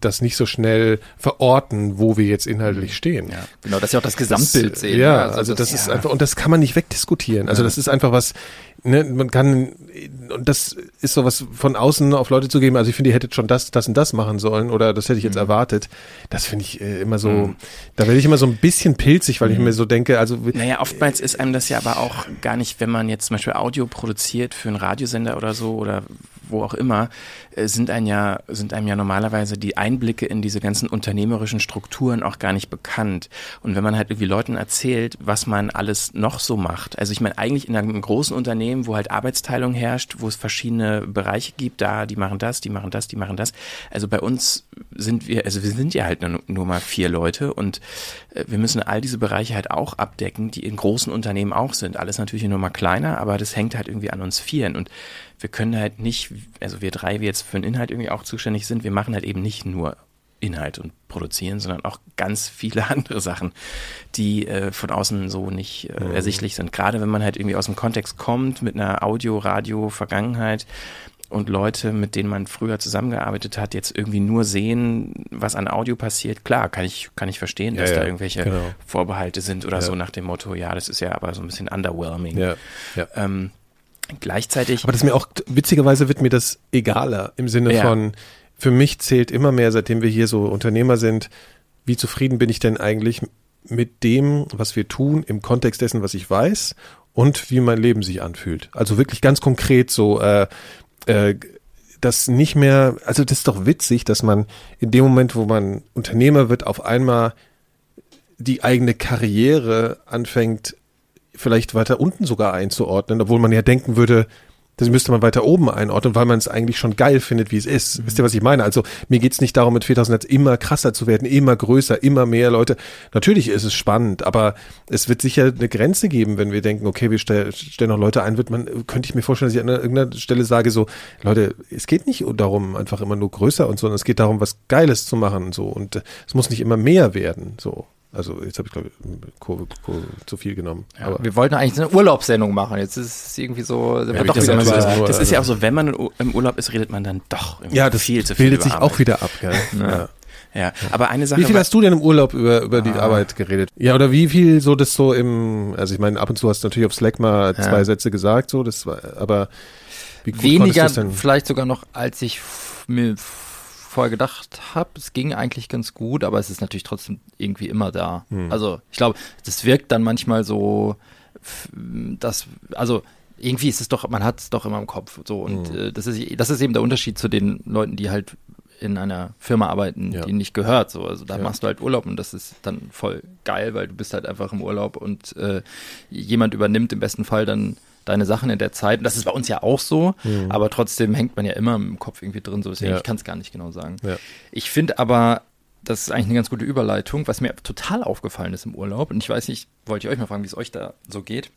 das nicht so schnell verorten, wo wir jetzt inhaltlich mhm. stehen. Ja, genau, dass sie auch das Gesamtbild das, sehen. Ja, also, also das, das, ist einfach, und das kann man nicht wegdiskutieren. Also das ist einfach was, ne, man kann, und das ist so was von außen auf Leute zu geben, also ich finde, ihr hättet schon das, das und das machen sollen oder das hätte ich jetzt mhm. erwartet. Das finde ich äh, immer so, mhm. da werde ich immer so ein bisschen pilzig, weil mhm. ich mir so denke, also. Naja, oftmals ist einem das ja aber auch gar nicht, wenn man jetzt zum Beispiel Audio produziert für einen Radiosender oder so oder wo auch immer, äh, sind einem ja, sind einem ja normalerweise die Einblicke in diese ganzen unternehmerischen Strukturen auch gar nicht bekannt. Und wenn man halt irgendwie Leuten erzählt, was man alles noch so macht, also ich meine, eigentlich in einem großen Unternehmen wo halt Arbeitsteilung herrscht, wo es verschiedene Bereiche gibt, da, die machen das, die machen das, die machen das. Also bei uns sind wir, also wir sind ja halt nur, nur mal vier Leute und äh, wir müssen all diese Bereiche halt auch abdecken, die in großen Unternehmen auch sind. Alles natürlich nur mal kleiner, aber das hängt halt irgendwie an uns Vieren und wir können halt nicht, also wir drei, wir jetzt für den Inhalt irgendwie auch zuständig sind, wir machen halt eben nicht nur Inhalt und produzieren, sondern auch ganz viele andere Sachen, die äh, von außen so nicht äh, mhm. ersichtlich sind. Gerade wenn man halt irgendwie aus dem Kontext kommt mit einer Audio, Radio, Vergangenheit und Leute, mit denen man früher zusammengearbeitet hat, jetzt irgendwie nur sehen, was an Audio passiert. Klar, kann ich, kann ich verstehen, dass ja, da irgendwelche genau. Vorbehalte sind oder ja. so nach dem Motto, ja, das ist ja aber so ein bisschen underwhelming. Ja. Ähm, gleichzeitig. Aber das mir auch, witzigerweise wird mir das egaler im Sinne von, für mich zählt immer mehr, seitdem wir hier so Unternehmer sind, wie zufrieden bin ich denn eigentlich mit dem, was wir tun, im Kontext dessen, was ich weiß und wie mein Leben sich anfühlt. Also wirklich ganz konkret so, äh, äh, das nicht mehr, also das ist doch witzig, dass man in dem Moment, wo man Unternehmer wird, auf einmal die eigene Karriere anfängt, vielleicht weiter unten sogar einzuordnen, obwohl man ja denken würde, das müsste man weiter oben einordnen, weil man es eigentlich schon geil findet, wie es ist. Mhm. Wisst ihr, was ich meine? Also mir geht's nicht darum, mit 4000 Netz immer krasser zu werden, immer größer, immer mehr Leute. Natürlich ist es spannend, aber es wird sicher eine Grenze geben, wenn wir denken, okay, wir stellen stell noch Leute ein, wird man, könnte ich mir vorstellen, dass ich an irgendeiner Stelle sage so, Leute, es geht nicht darum, einfach immer nur größer und so, sondern es geht darum, was Geiles zu machen, so. Und es muss nicht immer mehr werden, so. Also jetzt habe ich glaube ich Kurve, Kurve zu viel genommen. Ja, aber wir wollten eigentlich eine Urlaubssendung machen. Jetzt ist es irgendwie so. Ja, doch das, das, das, ist ja auch so, wenn man im Urlaub ist, redet man dann doch ja, das viel zu viel. Bildet sich Arbeit. auch wieder ab. Gell? ja. Ja, aber eine Sache. Wie viel hast du denn im Urlaub über, über die ah. Arbeit geredet? Ja, oder wie viel so das so im, also ich meine, ab und zu hast du natürlich auf Slack mal zwei Sätze gesagt, so, das war, aber wie gut Weniger, vielleicht sogar noch, als ich mir vorher gedacht habe. Es ging eigentlich ganz gut, aber es ist natürlich trotzdem irgendwie immer da. Hm. Also ich glaube, das wirkt dann manchmal so, dass, also irgendwie ist es doch, man hat es doch immer im Kopf. So und hm. äh, das ist, das ist eben der Unterschied zu den Leuten, die halt in einer Firma arbeiten, ja. die nicht gehört. So, also da ja. machst du halt Urlaub und das ist dann voll geil, weil du bist halt einfach im Urlaub und äh, jemand übernimmt im besten Fall dann deine Sachen in der Zeit. Und das ist bei uns ja auch so, mhm. aber trotzdem hängt man ja immer im Kopf irgendwie drin. So deswegen, ja. ich kann es gar nicht genau sagen. Ja. Ich finde aber, das ist eigentlich eine ganz gute Überleitung, was mir total aufgefallen ist im Urlaub. Und ich weiß nicht, wollte ich euch mal fragen, wie es euch da so geht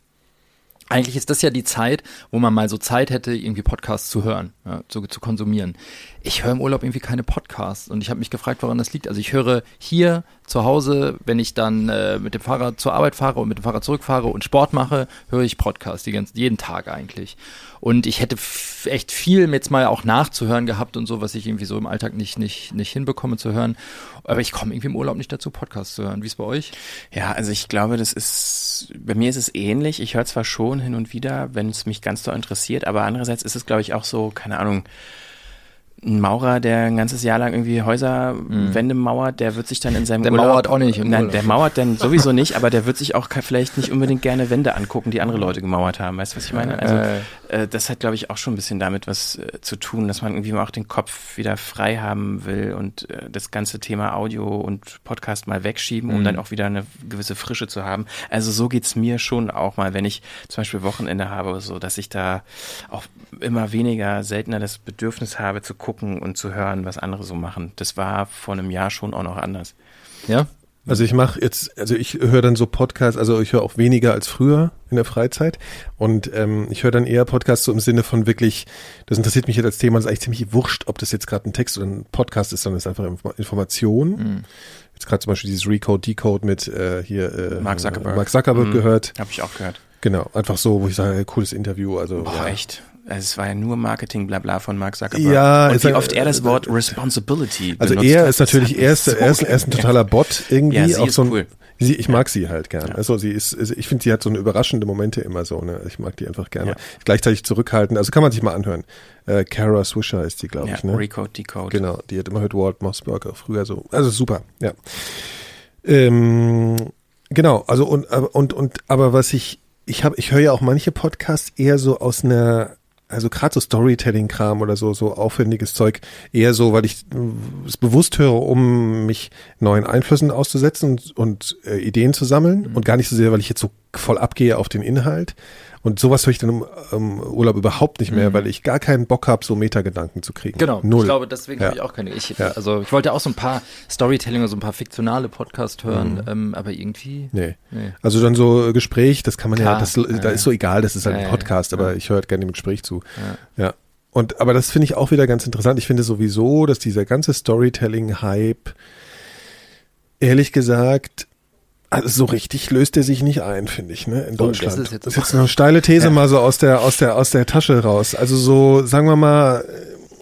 eigentlich ist das ja die Zeit, wo man mal so Zeit hätte, irgendwie Podcasts zu hören, ja, zu, zu konsumieren. Ich höre im Urlaub irgendwie keine Podcasts und ich habe mich gefragt, woran das liegt. Also ich höre hier zu Hause, wenn ich dann äh, mit dem Fahrrad zur Arbeit fahre und mit dem Fahrrad zurückfahre und Sport mache, höre ich Podcasts die ganzen, jeden Tag eigentlich. Und ich hätte echt viel jetzt mal auch nachzuhören gehabt und so, was ich irgendwie so im Alltag nicht, nicht, nicht hinbekomme zu hören. Aber ich komme irgendwie im Urlaub nicht dazu, Podcasts zu hören. Wie ist bei euch? Ja, also ich glaube, das ist, bei mir ist es ähnlich. Ich höre zwar schon hin und wieder, wenn es mich ganz so interessiert, aber andererseits ist es, glaube ich, auch so, keine Ahnung, ein Maurer, der ein ganzes Jahr lang irgendwie Häuserwände mhm. mauert, der wird sich dann in seinem der Urlaub... Der mauert auch nicht. Nein, der mauert dann sowieso nicht, aber der wird sich auch vielleicht nicht unbedingt gerne Wände angucken, die andere Leute gemauert haben. Weißt du, was ich meine? Also äh. äh, das hat, glaube ich, auch schon ein bisschen damit was äh, zu tun, dass man irgendwie mal auch den Kopf wieder frei haben will und äh, das ganze Thema Audio und Podcast mal wegschieben, um mhm. dann auch wieder eine gewisse Frische zu haben. Also so geht's mir schon auch mal, wenn ich zum Beispiel Wochenende habe, so dass ich da auch immer weniger, seltener das Bedürfnis habe zu gucken und zu hören, was andere so machen. Das war vor einem Jahr schon auch noch anders. Ja? Also ich mache jetzt, also ich höre dann so Podcasts, also ich höre auch weniger als früher in der Freizeit und ähm, ich höre dann eher Podcasts so im Sinne von wirklich, das interessiert mich jetzt als Thema, das ist eigentlich ziemlich wurscht, ob das jetzt gerade ein Text oder ein Podcast ist, sondern es ist einfach Information. Mhm. Jetzt gerade zum Beispiel dieses Recode, Decode mit äh, hier äh, Mark Zuckerberg, Mark Zuckerberg mhm. gehört. Habe ich auch gehört. Genau, einfach so, wo ich sage, cooles Interview. Also Boah, ja. echt. Also es war ja nur Marketing, bla bla von Mark Zuckerberg. Ja, und wie oft er das Wort Responsibility Also er ist natürlich, er ist, er, ist, er ist ein totaler Bot irgendwie. Ja, sie auch ist so ein, cool. Sie, ich mag sie halt gern. Ja. Also sie ist, ich finde, sie hat so eine überraschende Momente immer so. Ne? Ich mag die einfach gerne. Ja. Gleichzeitig zurückhalten. Also kann man sich mal anhören. Äh, Kara Swisher ist die, glaube ja, ich. Ne? Recode, Decode. Genau, die hat immer mit Walt Mossberger früher so. Also super, ja. Ähm, genau, also und, und, und, aber was ich, ich habe, ich höre ja auch manche Podcasts eher so aus einer also gerade so Storytelling-Kram oder so, so aufwendiges Zeug, eher so, weil ich es bewusst höre, um mich neuen Einflüssen auszusetzen und, und äh, Ideen zu sammeln mhm. und gar nicht so sehr, weil ich jetzt so voll abgehe auf den Inhalt. Und sowas höre ich dann im ähm, Urlaub überhaupt nicht mehr, Mhm. weil ich gar keinen Bock habe, so Metagedanken zu kriegen. Genau, Null. ich glaube, deswegen Ja. habe ich auch keine. Ich, Ja. Also ich wollte auch so ein paar Storytelling oder so ein paar fiktionale Podcasts hören, ähm, aber irgendwie. Nee. Nee. Also dann so äh, Gespräch, das kann man Klar. ja, das, Ja, da ja. ist so egal, das ist halt Ja, ein ja, Podcast, ja. aber ich höre halt gerne dem Gespräch zu. Ja. Und aber das finde ich auch wieder ganz interessant. Ich finde sowieso, dass dieser ganze Storytelling-Hype, ehrlich gesagt, also so richtig löst er sich nicht ein, finde ich, ne, in Oh, das Deutschland. ist jetzt- das ist jetzt eine steile These mal so aus der, aus der, aus der Tasche raus. Also so, sagen wir mal,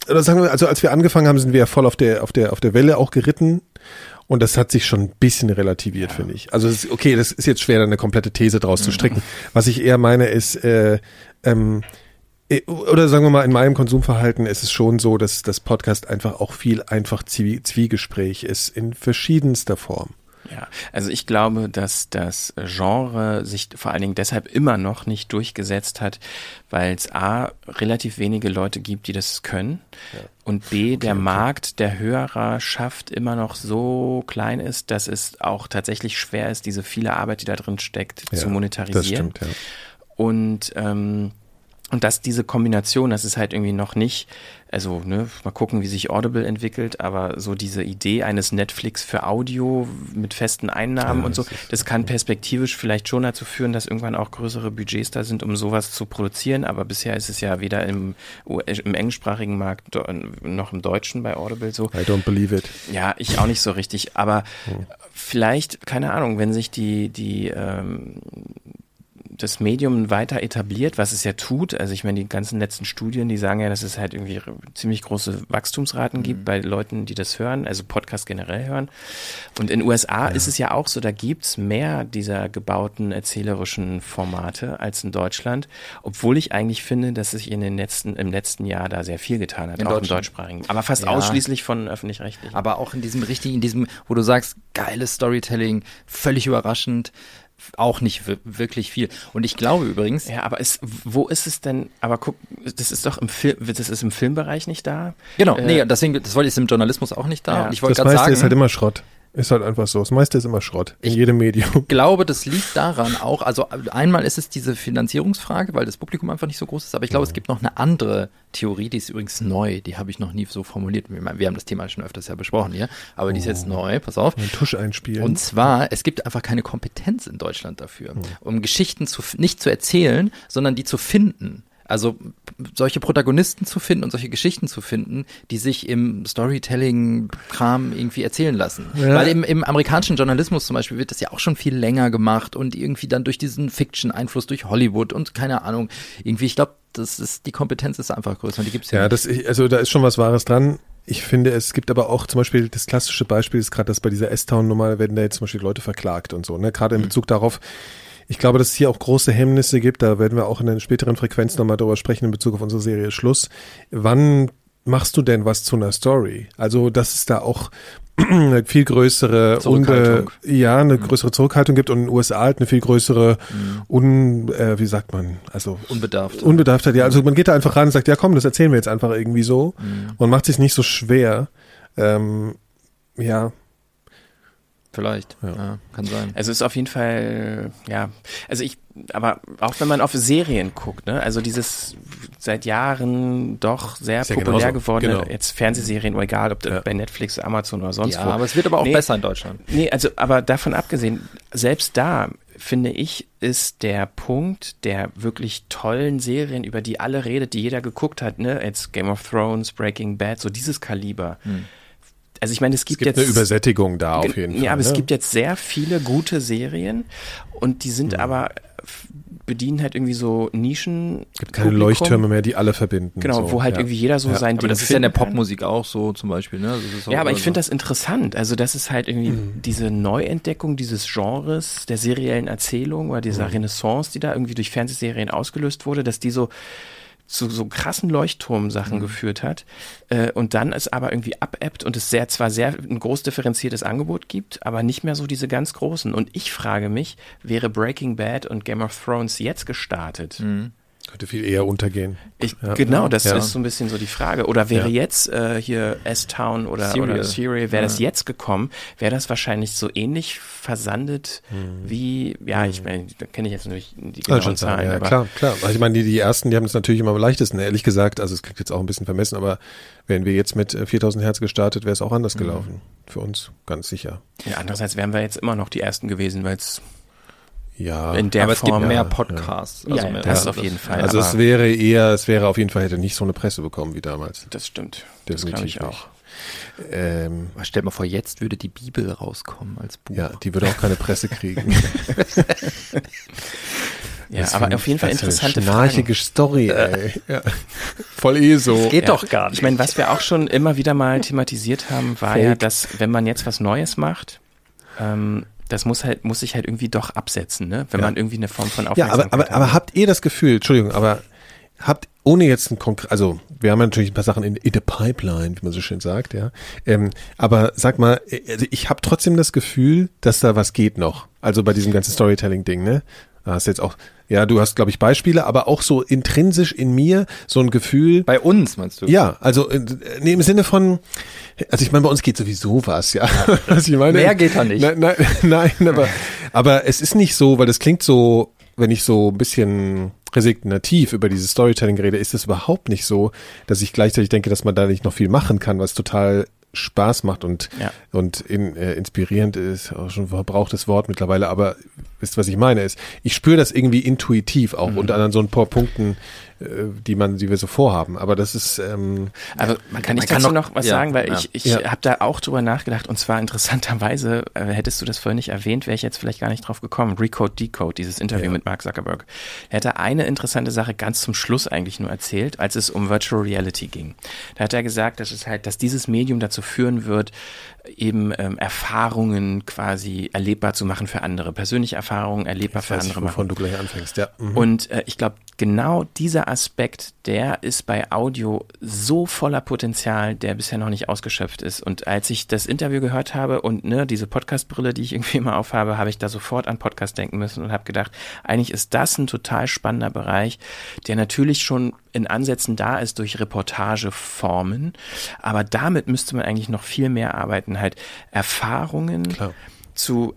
oder sagen wir, also als wir angefangen haben, sind wir ja voll auf der, auf der, auf der Welle auch geritten. Und das hat sich schon ein bisschen relativiert, finde ich. Also ist, okay, das ist jetzt schwer, da eine komplette These draus zu stricken. Was ich eher meine, ist, äh, ähm, äh, oder sagen wir mal, in meinem Konsumverhalten ist es schon so, dass das Podcast einfach auch viel einfach Zwie Zwiegespräch ist, in verschiedenster Form. Ja, also ich glaube, dass das Genre sich vor allen Dingen deshalb immer noch nicht durchgesetzt hat, weil es A, relativ wenige Leute gibt, die das können und B, der Markt der Hörerschaft immer noch so klein ist, dass es auch tatsächlich schwer ist, diese viele Arbeit, die da drin steckt, zu Ja, monetarisieren. Das stimmt, ja. Und, ähm, und dass diese Kombination, das ist halt irgendwie noch nicht, also ne, mal gucken, wie sich Audible entwickelt, aber so diese Idee eines Netflix für Audio mit festen Einnahmen Ja, und so, das kann perspektivisch vielleicht schon dazu führen, dass irgendwann auch größere Budgets da sind, um sowas zu produzieren, aber bisher ist es ja weder im, im englischsprachigen Markt noch im Deutschen bei Audible so. I don't believe it. Ja, ich auch nicht so richtig, aber vielleicht, keine Ahnung, wenn sich die, die, ähm, das Medium weiter etabliert, was es ja tut, also ich meine, die ganzen letzten Studien, die sagen ja, dass es halt irgendwie ziemlich große Wachstumsraten gibt bei Leuten, die das hören, also Podcast generell hören. Und in den USA ist es ja auch so, da gibt's mehr dieser gebauten erzählerischen Formate als in Deutschland, obwohl ich eigentlich finde, dass sich in den letzten, im letzten Jahr da sehr viel getan hat, In auch im deutschsprachigen, aber fast Ja. ausschließlich von öffentlich-rechtlichen. Aber auch in diesem richtigen, in diesem, wo du sagst, geiles Storytelling, völlig überraschend, auch nicht wir- wirklich viel. Und ich glaube übrigens, Ja, aber es, wo ist es denn? Aber guck, das ist doch im Film, das ist im Filmbereich nicht da. genau, Äh, nee, deswegen, das wollte ich ist im Journalismus auch nicht da. Ja. Und ich wollte Das meiste sagen, ist halt immer Schrott. Ist halt einfach so. Das meiste ist immer Schrott. In Ich- jedem Medium. glaube, das liegt daran auch, also einmal ist es diese Finanzierungsfrage, weil das Publikum einfach nicht so groß ist, aber ich glaube, es gibt noch eine andere Theorie, die ist übrigens neu, die habe ich noch nie so formuliert. Wir wir haben das Thema schon öfters ja besprochen hier, aber die ist jetzt neu, pass auf. Einen Tusch einspielen. Und zwar, es gibt einfach keine Kompetenz in Deutschland dafür, um Geschichten zu, nicht zu erzählen, sondern die zu finden. Also solche Protagonisten zu finden und solche Geschichten zu finden, die sich im Storytelling-Kram irgendwie erzählen lassen. Ja. Weil im, im amerikanischen Journalismus zum Beispiel wird das ja auch schon viel länger gemacht und irgendwie dann durch diesen Fiction-Einfluss durch Hollywood und keine Ahnung. Irgendwie, ich glaube, das ist, die Kompetenz ist einfach größer und die gibt's ja, Ja, nicht. das, also da ist schon was Wahres dran. Ich finde, es gibt aber auch zum Beispiel das klassische Beispiel ist gerade, dass bei dieser S-Town-Nummer werden da jetzt zum Beispiel Leute verklagt und so, ne? Gerade in Bezug darauf, ich glaube, dass es hier auch große Hemmnisse gibt, da werden wir auch in einer späteren Frequenz nochmal drüber sprechen in Bezug auf unsere Serie Schluss. Wann machst du denn was zu einer Story? Also, dass es da auch eine viel größere Zurückhaltung. Ja, eine größere Zurückhaltung gibt und in den USA halt eine viel größere Un, äh, wie sagt man, also Unbedarft. Unbedarftheit, ja. Also man geht da einfach ran und sagt, ja komm, das erzählen wir jetzt einfach irgendwie so Mhm. und macht sich nicht so schwer. Ähm, ja, Vielleicht. Ja. Ja. kann sein. Also ist auf jeden Fall, ja, also ich, aber auch wenn man auf Serien guckt, ne, also dieses seit Jahren doch sehr Ist ja populär genauso, gewordene, genau. jetzt Fernsehserien, oder egal, ob das Ja. bei Netflix, Amazon oder sonst ja, wo. aber es wird aber auch Nee. besser in Deutschland. Nee, also, aber davon abgesehen, selbst da, finde ich, ist der Punkt der wirklich tollen Serien, über die alle redet, die jeder geguckt hat, ne, jetzt Game of Thrones, Breaking Bad, so dieses Kaliber. Also ich meine, es es gibt, gibt jetzt eine Übersättigung da auf jeden ja, Fall. aber es ne? gibt jetzt sehr viele gute Serien und die sind aber f- bedienen halt irgendwie so Nischen. Es gibt keine Publikum. Leuchttürme mehr, die alle verbinden. Genau, so, wo halt ja. irgendwie jeder so Ja. sein Aber Ding das ist ja in der. Popmusik auch so zum Beispiel, ne? Das ist auch Ja, aber ich also- finde das interessant. Also, das ist halt irgendwie Mhm. diese Neuentdeckung dieses Genres der seriellen Erzählung oder dieser Mhm. Renaissance, die da irgendwie durch Fernsehserien ausgelöst wurde, dass die so zu so krassen Leuchtturmsachen Mhm. geführt hat äh, und dann es aber irgendwie abebbt und es sehr zwar sehr ein groß differenziertes Angebot gibt, aber nicht mehr so diese ganz großen. Und ich frage mich, wäre Breaking Bad und Game of Thrones jetzt gestartet, Mhm. Könnte viel eher untergehen. Ich, Ja. Genau, das Ja. ist so ein bisschen so die Frage. Oder wäre Ja. jetzt äh, hier S-Town oder Serial. oder Serial, wäre das jetzt gekommen, wäre das wahrscheinlich so ähnlich versandet wie, ja, ich meine, da kenne ich jetzt natürlich die Hm. Genauen sein, Zahlen, ja, aber klar, klar. Also ich meine, die, die ersten, die haben es natürlich immer am leichtesten, ehrlich gesagt. Also es klingt jetzt auch ein bisschen vermessen, aber wären wir jetzt mit äh, 4000 Hertz gestartet, wäre es auch anders gelaufen. Für uns, ganz sicher. ja, andererseits wären wir jetzt immer noch die Ersten gewesen, weil es Ja. in der Aber es gibt Form mehr. Podcasts. Ja, ja, mehr- das auf jeden Fall. also es wäre eher, es wäre auf jeden Fall, hätte nicht so eine Presse bekommen wie damals. Das stimmt. Das glaube Definitiv ich auch. Ähm, Stell dir mal vor, jetzt würde die Bibel rauskommen als Buch. ja, die würde auch keine Presse kriegen. Ja, Das aber auf jeden Fall das ist eine interessante schnarchige Fragen. Story, ey. Ja. Voll eh so. Geht Ja. doch gar nicht. Ich meine, was wir auch schon immer wieder mal thematisiert haben, war Fake. ja, dass wenn man jetzt was Neues macht, ähm, das muss halt, muss sich halt irgendwie doch absetzen, ne? Wenn Ja. man irgendwie eine Form von Ja, Aufmerksamkeit aber, aber, aber hat. habt ihr das Gefühl, Entschuldigung, aber habt, ohne jetzt ein konkret, also wir haben ja natürlich ein paar Sachen in, in the pipeline, wie man so schön sagt, ja. Ähm, aber sag mal, äh, also ich habe trotzdem das Gefühl, dass da was geht noch. Also bei diesem ganzen Storytelling-Ding, ne? Da hast jetzt auch, ja, du hast, glaube ich, Beispiele, aber auch so intrinsisch in mir so ein Gefühl, Bei uns, meinst du? ja, also äh, nee, im Sinne von, also ich meine, bei uns geht sowieso was, ja. Was ich meine, Mehr geht da nicht. Nein, nein, nein aber, aber es ist nicht so, weil das klingt so, wenn ich so ein bisschen resignativ über dieses Storytelling rede, ist es überhaupt nicht so, dass ich gleichzeitig denke, dass man da nicht noch viel machen kann, was total Spaß macht und, Ja. und in, äh, inspirierend ist, auch schon ein verbrauchtes Wort mittlerweile, aber wisst, was ich meine ist, ich spüre das irgendwie intuitiv auch Mhm. und an so ein paar Punkten, die man, die wir so vorhaben. Aber das ist, ähm, Aber man kann ich kann dazu noch- noch was ja, sagen, weil ja. ich, ich Ja. habe da auch drüber nachgedacht und zwar interessanterweise, äh, hättest du das vorhin nicht erwähnt, wäre ich jetzt vielleicht gar nicht drauf gekommen. Recode, Decode, dieses Interview Ja. mit Mark Zuckerberg. Er hatte eine interessante Sache ganz zum Schluss eigentlich nur erzählt, als es um Virtual Reality ging. Da hat er gesagt, dass es halt, dass dieses Medium dazu führen wird, eben ähm, Erfahrungen quasi erlebbar zu machen für andere, persönliche Erfahrungen erlebbar für weiß ich, andere machen. wovon du gleich anfängst, ja. Mhm. Und äh, ich glaube, genau dieser Aspekt, der ist bei Audio so voller Potenzial, der bisher noch nicht ausgeschöpft ist. Und als ich das Interview gehört habe und ne, diese Podcast-Brille, die ich irgendwie immer aufhabe, habe ich da sofort an Podcast denken müssen und habe gedacht, eigentlich ist das ein total spannender Bereich, der natürlich schon in Ansätzen da ist durch Reportageformen, aber damit müsste man eigentlich noch viel mehr arbeiten, halt Erfahrungen Klar. zu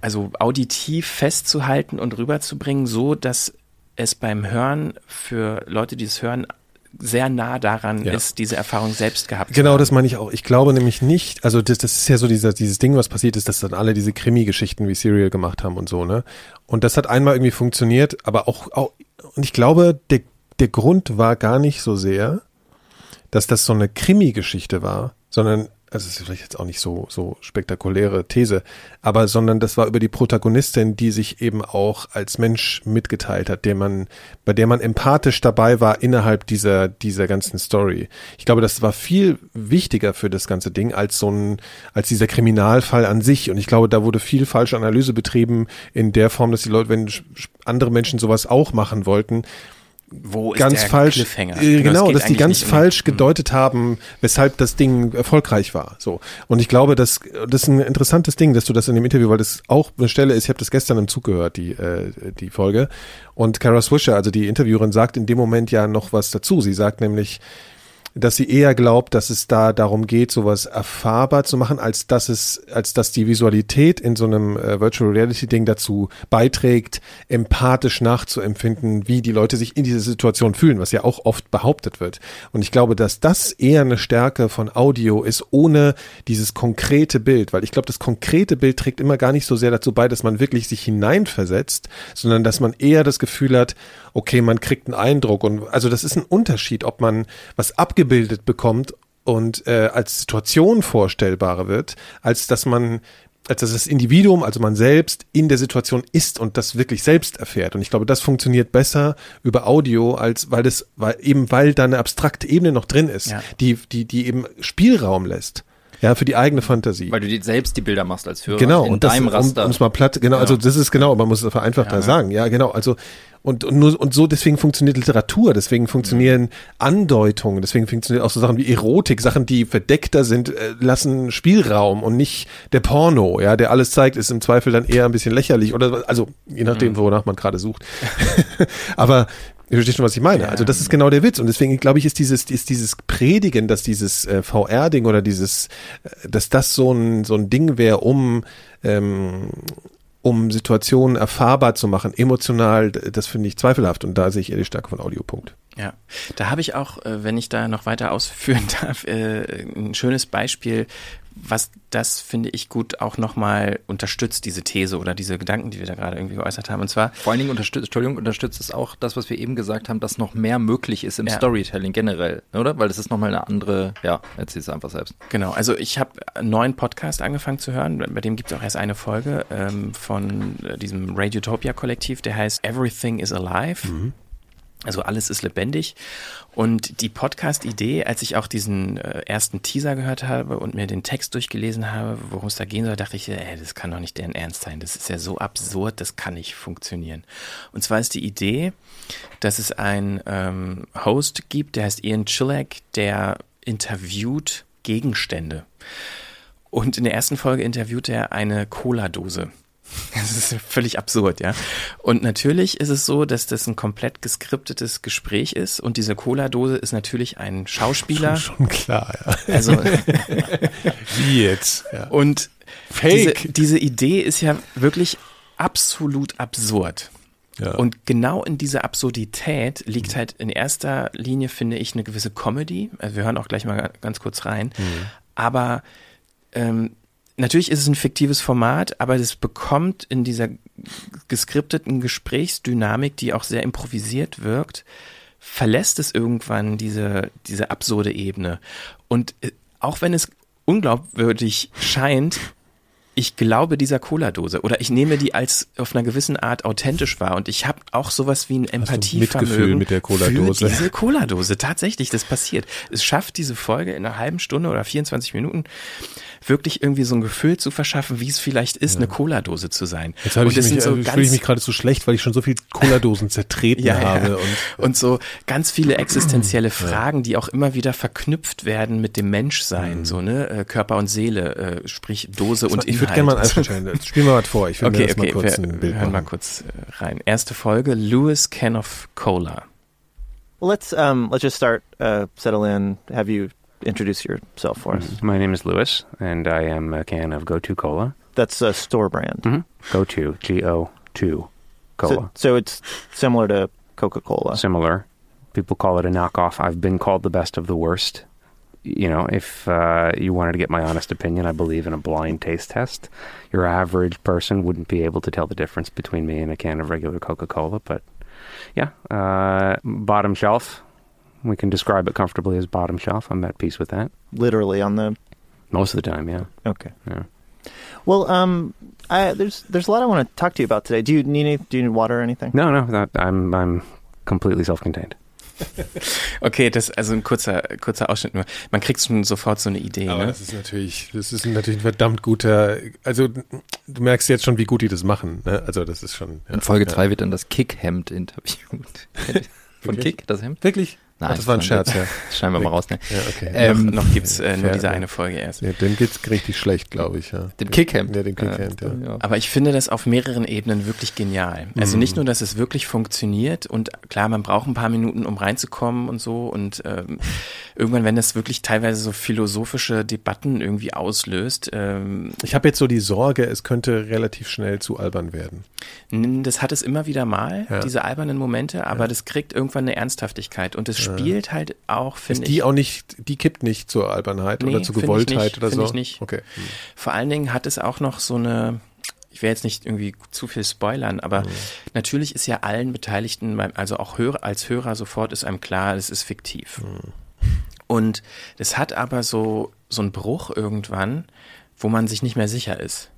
also auditiv festzuhalten und rüberzubringen, so dass es beim Hören für Leute, die es hören, sehr nah daran Ja. ist, diese Erfahrung selbst gehabt zu Genau, haben. das meine ich auch. Ich glaube nämlich nicht, also das, das ist ja so dieser, dieses Ding, was passiert ist, dass dann alle diese Krimi-Geschichten wie Serial gemacht haben und so, ne? Und das hat einmal irgendwie funktioniert, aber auch, auch und ich glaube, der, der Grund war gar nicht so sehr, dass das so eine Krimi-Geschichte war, sondern, also es ist vielleicht jetzt auch nicht so, so spektakuläre These, aber sondern das war über die Protagonistin, die sich eben auch als Mensch mitgeteilt hat, der man, bei der man empathisch dabei war innerhalb dieser, dieser ganzen Story. Ich glaube, das war viel wichtiger für das ganze Ding als so ein, als dieser Kriminalfall an sich. Und ich glaube, da wurde viel falsche Analyse betrieben in der Form, dass die Leute, wenn andere Menschen sowas auch machen wollten, Wo ist ganz der falsch, Cliffhanger? äh, es genau, geht dass die ganz immer- falsch Mhm. gedeutet haben, weshalb das Ding erfolgreich war. So und ich glaube, dass das ist ein interessantes Ding, dass du das in dem Interview, weil das auch eine Stelle ist. Ich habe das gestern im Zug gehört, die äh, die Folge. Und Kara Swisher, also die Interviewerin, sagt in dem Moment ja noch was dazu. Sie sagt nämlich, dass sie eher glaubt, dass es da darum geht, sowas erfahrbar zu machen, als dass es, als dass die Visualität in so einem äh, Virtual Reality Ding dazu beiträgt, empathisch nachzuempfinden, wie die Leute sich in dieser Situation fühlen, was ja auch oft behauptet wird. Und ich glaube, dass das eher eine Stärke von Audio ist, ohne dieses konkrete Bild, weil ich glaube, das konkrete Bild trägt immer gar nicht so sehr dazu bei, dass man wirklich sich hineinversetzt, sondern dass man eher das Gefühl hat, okay, man kriegt einen Eindruck und also das ist ein Unterschied, ob man was abgebildet bekommt und äh, als Situation vorstellbarer wird, als dass man als dass das Individuum, also man selbst, in der Situation ist und das wirklich selbst erfährt. Und ich glaube, das funktioniert besser über Audio, als weil das, weil eben weil da eine abstrakte Ebene noch drin ist, Ja. die, die, die eben Spielraum lässt. Ja, für die eigene Fantasie. Weil du die, selbst die Bilder machst als Hörer. Genau, in und das, deinem um Raster. es mal platt, genau, also das ist genau, man muss es vereinfachter Ja. sagen, ja, genau, also und, und nur und so deswegen funktioniert Literatur, deswegen funktionieren Andeutungen, deswegen funktioniert auch so Sachen wie Erotik, Sachen, die verdeckter sind, äh, lassen Spielraum und nicht der Porno, ja, der alles zeigt, ist im Zweifel dann eher ein bisschen lächerlich oder also je nachdem, wonach man gerade sucht. Aber Du verstehst schon, was ich meine. Ja. Also das ist genau der Witz. Und deswegen glaube ich, ist dieses, ist dieses Predigen, dass dieses äh, VR-Ding oder dieses, äh, dass das so ein, so ein Ding wäre, um, ähm, um Situationen erfahrbar zu machen, emotional, das finde ich zweifelhaft. Und da sehe ich eher die Stärke von Audiopunkt. Ja, da habe ich auch, äh, wenn ich da noch weiter ausführen darf, äh, ein schönes Beispiel, was das, finde ich, gut auch nochmal unterstützt, diese These oder diese Gedanken, die wir da gerade irgendwie geäußert haben. Und zwar. Vor allen Dingen unterstützt, Entschuldigung, unterstützt es auch das, was wir eben gesagt haben, dass noch mehr möglich ist im ja. Storytelling generell, oder? Weil das ist nochmal eine andere, ja, erzähl es einfach selbst. Genau, also ich habe einen neuen Podcast angefangen zu hören, bei dem gibt es auch erst eine Folge ähm, von äh, diesem Radiotopia-Kollektiv, der heißt Everything is Alive. Mhm. Also alles ist lebendig. Und die Podcast-Idee, als ich auch diesen äh, ersten Teaser gehört habe und mir den Text durchgelesen habe, worum es da gehen soll, dachte ich, ey, das kann doch nicht deren Ernst sein. Das ist ja so absurd, das kann nicht funktionieren. Und zwar ist die Idee, dass es einen ähm, Host gibt, der heißt Ian Chillack, der interviewt Gegenstände. Und in der ersten Folge interviewt er eine Cola-Dose. Das ist völlig absurd, ja. Und natürlich ist es so, dass das ein komplett geskriptetes Gespräch ist und diese Cola-Dose ist natürlich ein Schauspieler. Schon, schon klar, ja. Also wie jetzt? Ja. Und Fake. Diese, diese Idee ist ja wirklich absolut absurd. Ja. Und genau in dieser Absurdität liegt halt in erster Linie, finde ich, eine gewisse Comedy. Also wir hören auch gleich mal ganz kurz rein. Mhm. Aber ähm, natürlich ist es ein fiktives Format, aber es bekommt in dieser geskripteten Gesprächsdynamik, die auch sehr improvisiert wirkt, verlässt es irgendwann diese, diese absurde Ebene. Und äh, auch wenn es unglaubwürdig scheint, ich glaube dieser Cola-Dose oder ich nehme die als auf einer gewissen Art authentisch wahr und ich habe auch sowas wie ein Empathievermögen mit der Cola-Dose. Für diese Cola-Dose. Tatsächlich, das passiert. Es schafft diese Folge in einer halben Stunde oder 24 Minuten wirklich irgendwie so ein Gefühl zu verschaffen, wie es vielleicht ist, ja. eine Cola-Dose zu sein. Jetzt habe ich, mich, so fühle ich mich gerade so schlecht, weil ich schon so viel Cola-Dosen zertreten ja, habe. Ja. Und, und so ganz viele existenzielle Fragen, die auch immer wieder verknüpft werden mit dem Menschsein, mhm. so ne äh, Körper und Seele, äh, sprich Dose und Inhalt. Ich würde gerne mal einen Spielen wir mal vor. Ich will okay, mir okay, mal kurz wir, ein Bild hören machen. mal kurz äh, rein. Erste Folge, Lewis Can of Cola. Well, let's um, let's just start. Uh, settle in. Have you introduce yourself for us. My name is Lewis, and I am a can of Go To Cola. That's a store brand. Mm-hmm. Go To, G O 2 Cola. So, so it's similar to Coca Cola. Similar. People call it a knockoff. I've been called the best of the worst. You know, if uh, you wanted to get my honest opinion, I believe in a blind taste test. Your average person wouldn't be able to tell the difference between me and a can of regular Coca Cola, but yeah, uh, bottom shelf we can describe it comfortably as bottom shelf. I'm at peace with that. Literally on the most of the time, yeah. Okay. Yeah. Well, um, I, there's there's a lot I want to talk to you about today. Do you need any, do you need water or anything? No, no, that, I'm I'm completely self-contained. Okay, das also ein kurzer kurzer Ausschnitt nur. Man kriegt schon sofort so eine Idee. Aber ne? das ist natürlich, das ist natürlich ein verdammt guter. Also du merkst jetzt schon, wie gut die das machen. Ne? Also das ist schon. Ja, In Folge 3 ja. wird dann das Kickhemd interviewt. Von Kick, das Hemd? Wirklich? Nein, Ach, das war ein Scherz, ja. Scheinbar mal raus, ne? Ja, okay. Ähm, noch, noch gibt's äh, nur diese eine Folge erst. Ja, dem geht's richtig schlecht, glaube ich, ja. Dem Kickhand. Ja, den Kickhand, ja. ja. Aber ich finde das auf mehreren Ebenen wirklich genial. Also mhm. nicht nur, dass es wirklich funktioniert und klar, man braucht ein paar Minuten, um reinzukommen und so und ähm, irgendwann, wenn das wirklich teilweise so philosophische Debatten irgendwie auslöst. Ähm, ich habe jetzt so die Sorge, es könnte relativ schnell zu albern werden. Das hat es immer wieder mal, ja. diese albernen Momente, aber das kriegt irgendwann eine Ernsthaftigkeit und es spielt halt auch, finde ich. Die auch nicht, die kippt nicht zur Albernheit nee, oder zur Gewolltheit oder so? Ich nicht. Okay. Vor allen Dingen hat es auch noch so eine, ich will jetzt nicht irgendwie zu viel spoilern, aber mhm. natürlich ist ja allen Beteiligten, also auch Hörer, als Hörer sofort ist einem klar, es ist fiktiv. Mhm. Und es hat aber so, so einen Bruch irgendwann, wo man sich nicht mehr sicher ist.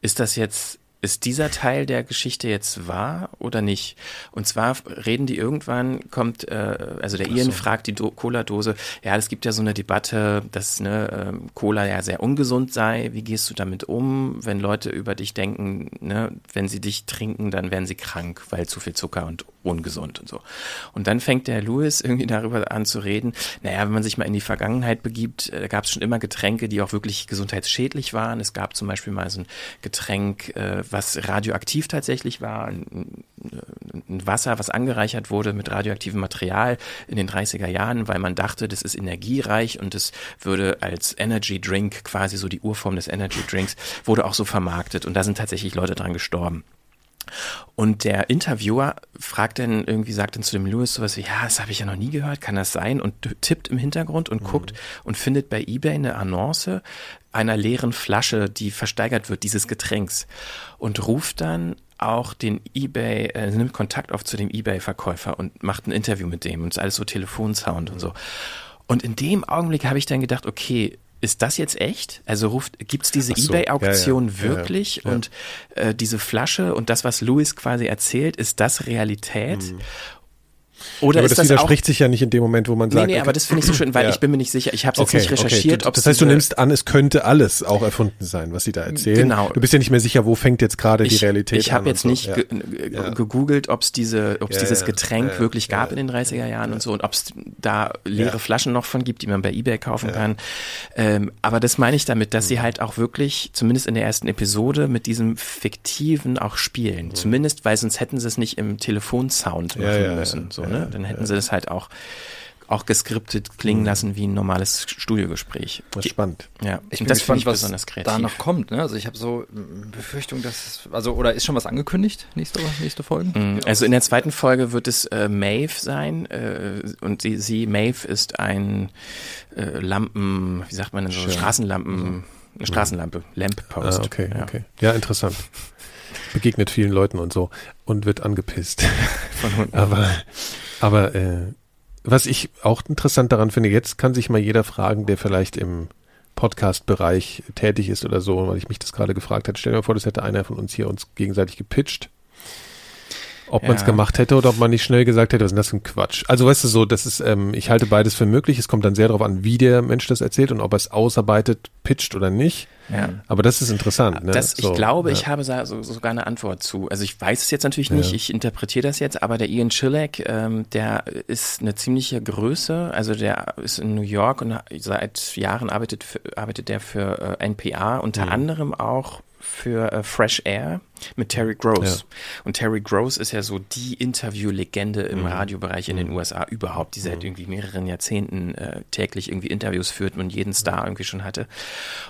Ist das jetzt ist dieser Teil der Geschichte jetzt wahr oder nicht? Und zwar reden die irgendwann, kommt, äh, also der Ian so. fragt die Cola-Dose, ja, es gibt ja so eine Debatte, dass ne, äh, Cola ja sehr ungesund sei. Wie gehst du damit um, wenn Leute über dich denken, ne, wenn sie dich trinken, dann werden sie krank, weil zu viel Zucker und ungesund und so. Und dann fängt der Louis irgendwie darüber an zu reden, naja, wenn man sich mal in die Vergangenheit begibt, äh, gab es schon immer Getränke, die auch wirklich gesundheitsschädlich waren. Es gab zum Beispiel mal so ein Getränk, äh, was radioaktiv tatsächlich war, ein, Wasser, was angereichert wurde mit radioaktivem Material in den 30er Jahren, weil man dachte, das ist energiereich und es würde als Energy Drink, quasi so die Urform des Energy Drinks, wurde auch so vermarktet und da sind tatsächlich Leute dran gestorben. Und der Interviewer fragt dann irgendwie, sagt dann zu dem Lewis sowas wie, ja, das habe ich ja noch nie gehört, kann das sein? Und tippt im Hintergrund und mhm. guckt und findet bei eBay eine Annonce einer leeren Flasche, die versteigert wird, dieses Getränks. Und ruft dann auch den eBay, äh, nimmt Kontakt auf zu dem eBay-Verkäufer und macht ein Interview mit dem und ist alles so Telefonsound und so. Und in dem Augenblick habe ich dann gedacht, okay, ist das jetzt echt? Also ruft, gibt's diese so, Ebay-Auktion ja, ja, wirklich? Ja, und äh, diese Flasche und das, was Louis quasi erzählt, ist das Realität? Mhm. Oder aber das, das widerspricht auch, sich ja nicht in dem Moment, wo man sagt. Nee, nee, aber das finde ich so schön, weil ja. ich bin mir nicht sicher. Ich habe okay, jetzt nicht recherchiert, okay. ob Das heißt, du nimmst an, es könnte alles auch erfunden sein, was sie da erzählen. Genau. Du bist ja nicht mehr sicher, wo fängt jetzt gerade die Realität ich an. Ich habe jetzt so. nicht ja. ja. gegoogelt, ob es diese, ob es dieses Getränk wirklich gab in den 30er Jahren und so und ob es da leere Flaschen noch von gibt, die man bei eBay kaufen kann. Ähm, aber das meine ich damit, dass mhm. sie halt auch wirklich, zumindest in der ersten Episode, mit diesem Fiktiven auch spielen. Mhm. Zumindest, weil sonst hätten sie es nicht im Telefonsound machen müssen. So, ne? Dann hätten sie das halt auch auch geskriptet klingen mhm. lassen wie ein normales Studiogespräch. Das ist spannend. Ja, ich bin das gespannt, was besonders kreativ. da noch kommt. Ne? Also ich habe so Befürchtung, dass also oder ist schon was angekündigt nächste nächste Folge? Mhm. Also in der zweiten Folge wird es äh, Maeve sein äh, und sie, sie Maeve ist ein äh, Lampen, wie sagt man denn so Schön. Straßenlampen, mhm. eine Straßenlampe, Lamppost. Ah, okay, ja. okay, ja interessant. Begegnet vielen Leuten und so und wird angepisst. Von Hunden. Aber aber äh, was ich auch interessant daran finde, jetzt kann sich mal jeder fragen, der vielleicht im Podcast-Bereich tätig ist oder so, weil ich mich das gerade gefragt hatte. Stell dir mal vor, das hätte einer von uns hier uns gegenseitig gepitcht ob ja. man es gemacht hätte oder ob man nicht schnell gesagt hätte, was ist das für ein Quatsch. Also weißt du so, das ist, ähm, ich halte beides für möglich. Es kommt dann sehr darauf an, wie der Mensch das erzählt und ob er es ausarbeitet, pitcht oder nicht. Ja. Aber das ist interessant. Ne? Das, so, ich glaube, ja. ich habe so, sogar eine Antwort zu. Also ich weiß es jetzt natürlich nicht, ja. ich interpretiere das jetzt, aber der Ian Chilek, ähm, der ist eine ziemliche Größe. Also der ist in New York und seit Jahren arbeitet, für, arbeitet der für äh, NPR, unter mhm. anderem auch für äh, Fresh Air mit Terry Gross. Ja. Und Terry Gross ist ja so die Interviewlegende im mhm. Radiobereich in den mhm. USA überhaupt, die seit mhm. irgendwie mehreren Jahrzehnten äh, täglich irgendwie Interviews führt und jeden Star irgendwie schon hatte.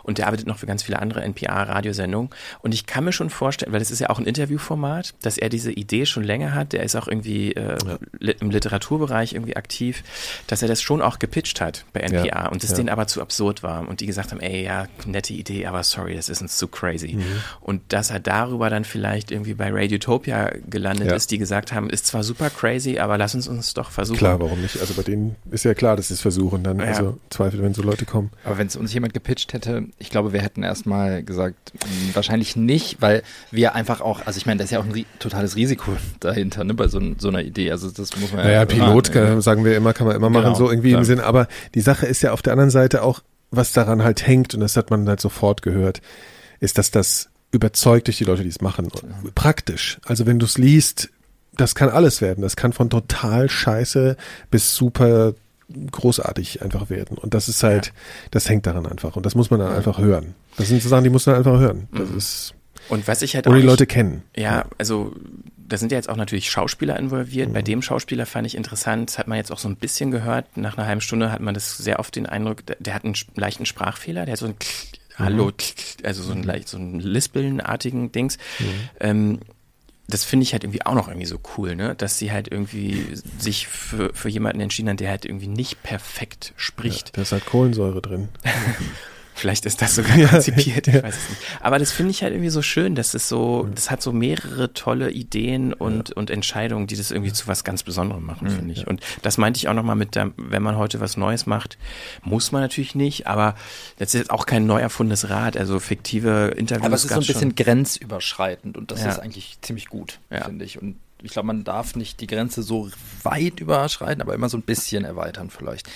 Und der arbeitet noch für ganz viele andere NPR-Radiosendungen. Und ich kann mir schon vorstellen, weil es ist ja auch ein Interviewformat, dass er diese Idee schon länger hat. Der ist auch irgendwie äh, ja. im Literaturbereich irgendwie aktiv, dass er das schon auch gepitcht hat bei NPR ja. und es denen aber zu absurd war. Und die gesagt haben, ey, ja, nette Idee, aber sorry, das ist uns zu crazy. Mhm. Und dass er darüber dann vielleicht irgendwie bei Radiotopia gelandet ja. ist, die gesagt haben, ist zwar super crazy, aber lass uns uns doch versuchen. Klar, warum nicht? Also bei denen ist ja klar, dass sie es versuchen dann. Ja. Also Zweifel, wenn so Leute kommen. Aber wenn es uns jemand gepitcht hätte, ich glaube, wir hätten erstmal gesagt, hm, wahrscheinlich nicht, weil wir einfach auch, also ich meine, da ist ja auch ein totales Risiko dahinter, ne, bei so, so, einer Idee. Also das muss man naja, ja. Pilot, kann, sagen wir immer, kann man immer genau, machen, so irgendwie klar. im Sinn. Aber die Sache ist ja auf der anderen Seite auch, was daran halt hängt, und das hat man halt sofort gehört, ist, dass das überzeugt durch die Leute, die es machen. Praktisch. Also wenn du es liest, das kann alles werden. Das kann von total scheiße bis super großartig einfach werden. Und das ist halt, ja. das hängt daran einfach. Und das muss man dann einfach hören. Das sind so Sachen, die muss man einfach hören. Das mhm. ist. Und was ich halt Oder die Leute kennen. Ja, also da sind ja jetzt auch natürlich Schauspieler involviert. Mhm. Bei dem Schauspieler fand ich interessant, das hat man jetzt auch so ein bisschen gehört. Nach einer halben Stunde hat man das sehr oft den Eindruck, der, hat einen leichten Sprachfehler, der hat so ein Hallo, mhm. also so ein mhm. leicht so ein Lispeln-artigen Dings. Mhm. Ähm, das finde ich halt irgendwie auch noch irgendwie so cool, ne? Dass sie halt irgendwie sich für, für jemanden entschieden hat, der halt irgendwie nicht perfekt spricht. Ja, da ist halt Kohlensäure drin. Vielleicht ist das sogar konzipiert, ich weiß es nicht. Aber das finde ich halt irgendwie so schön, dass es so, das hat so mehrere tolle Ideen und, ja. und Entscheidungen, die das irgendwie zu was ganz Besonderem machen, mhm, finde ich. Ja. Und das meinte ich auch nochmal mit der, wenn man heute was Neues macht, muss man natürlich nicht, aber das ist jetzt auch kein neu erfundenes Rad, also fiktive Interviews. Aber es ist so ein bisschen grenzüberschreitend und das ja. ist eigentlich ziemlich gut, finde ich. Und ich glaube, man darf nicht die Grenze so weit überschreiten, aber immer so ein bisschen erweitern vielleicht.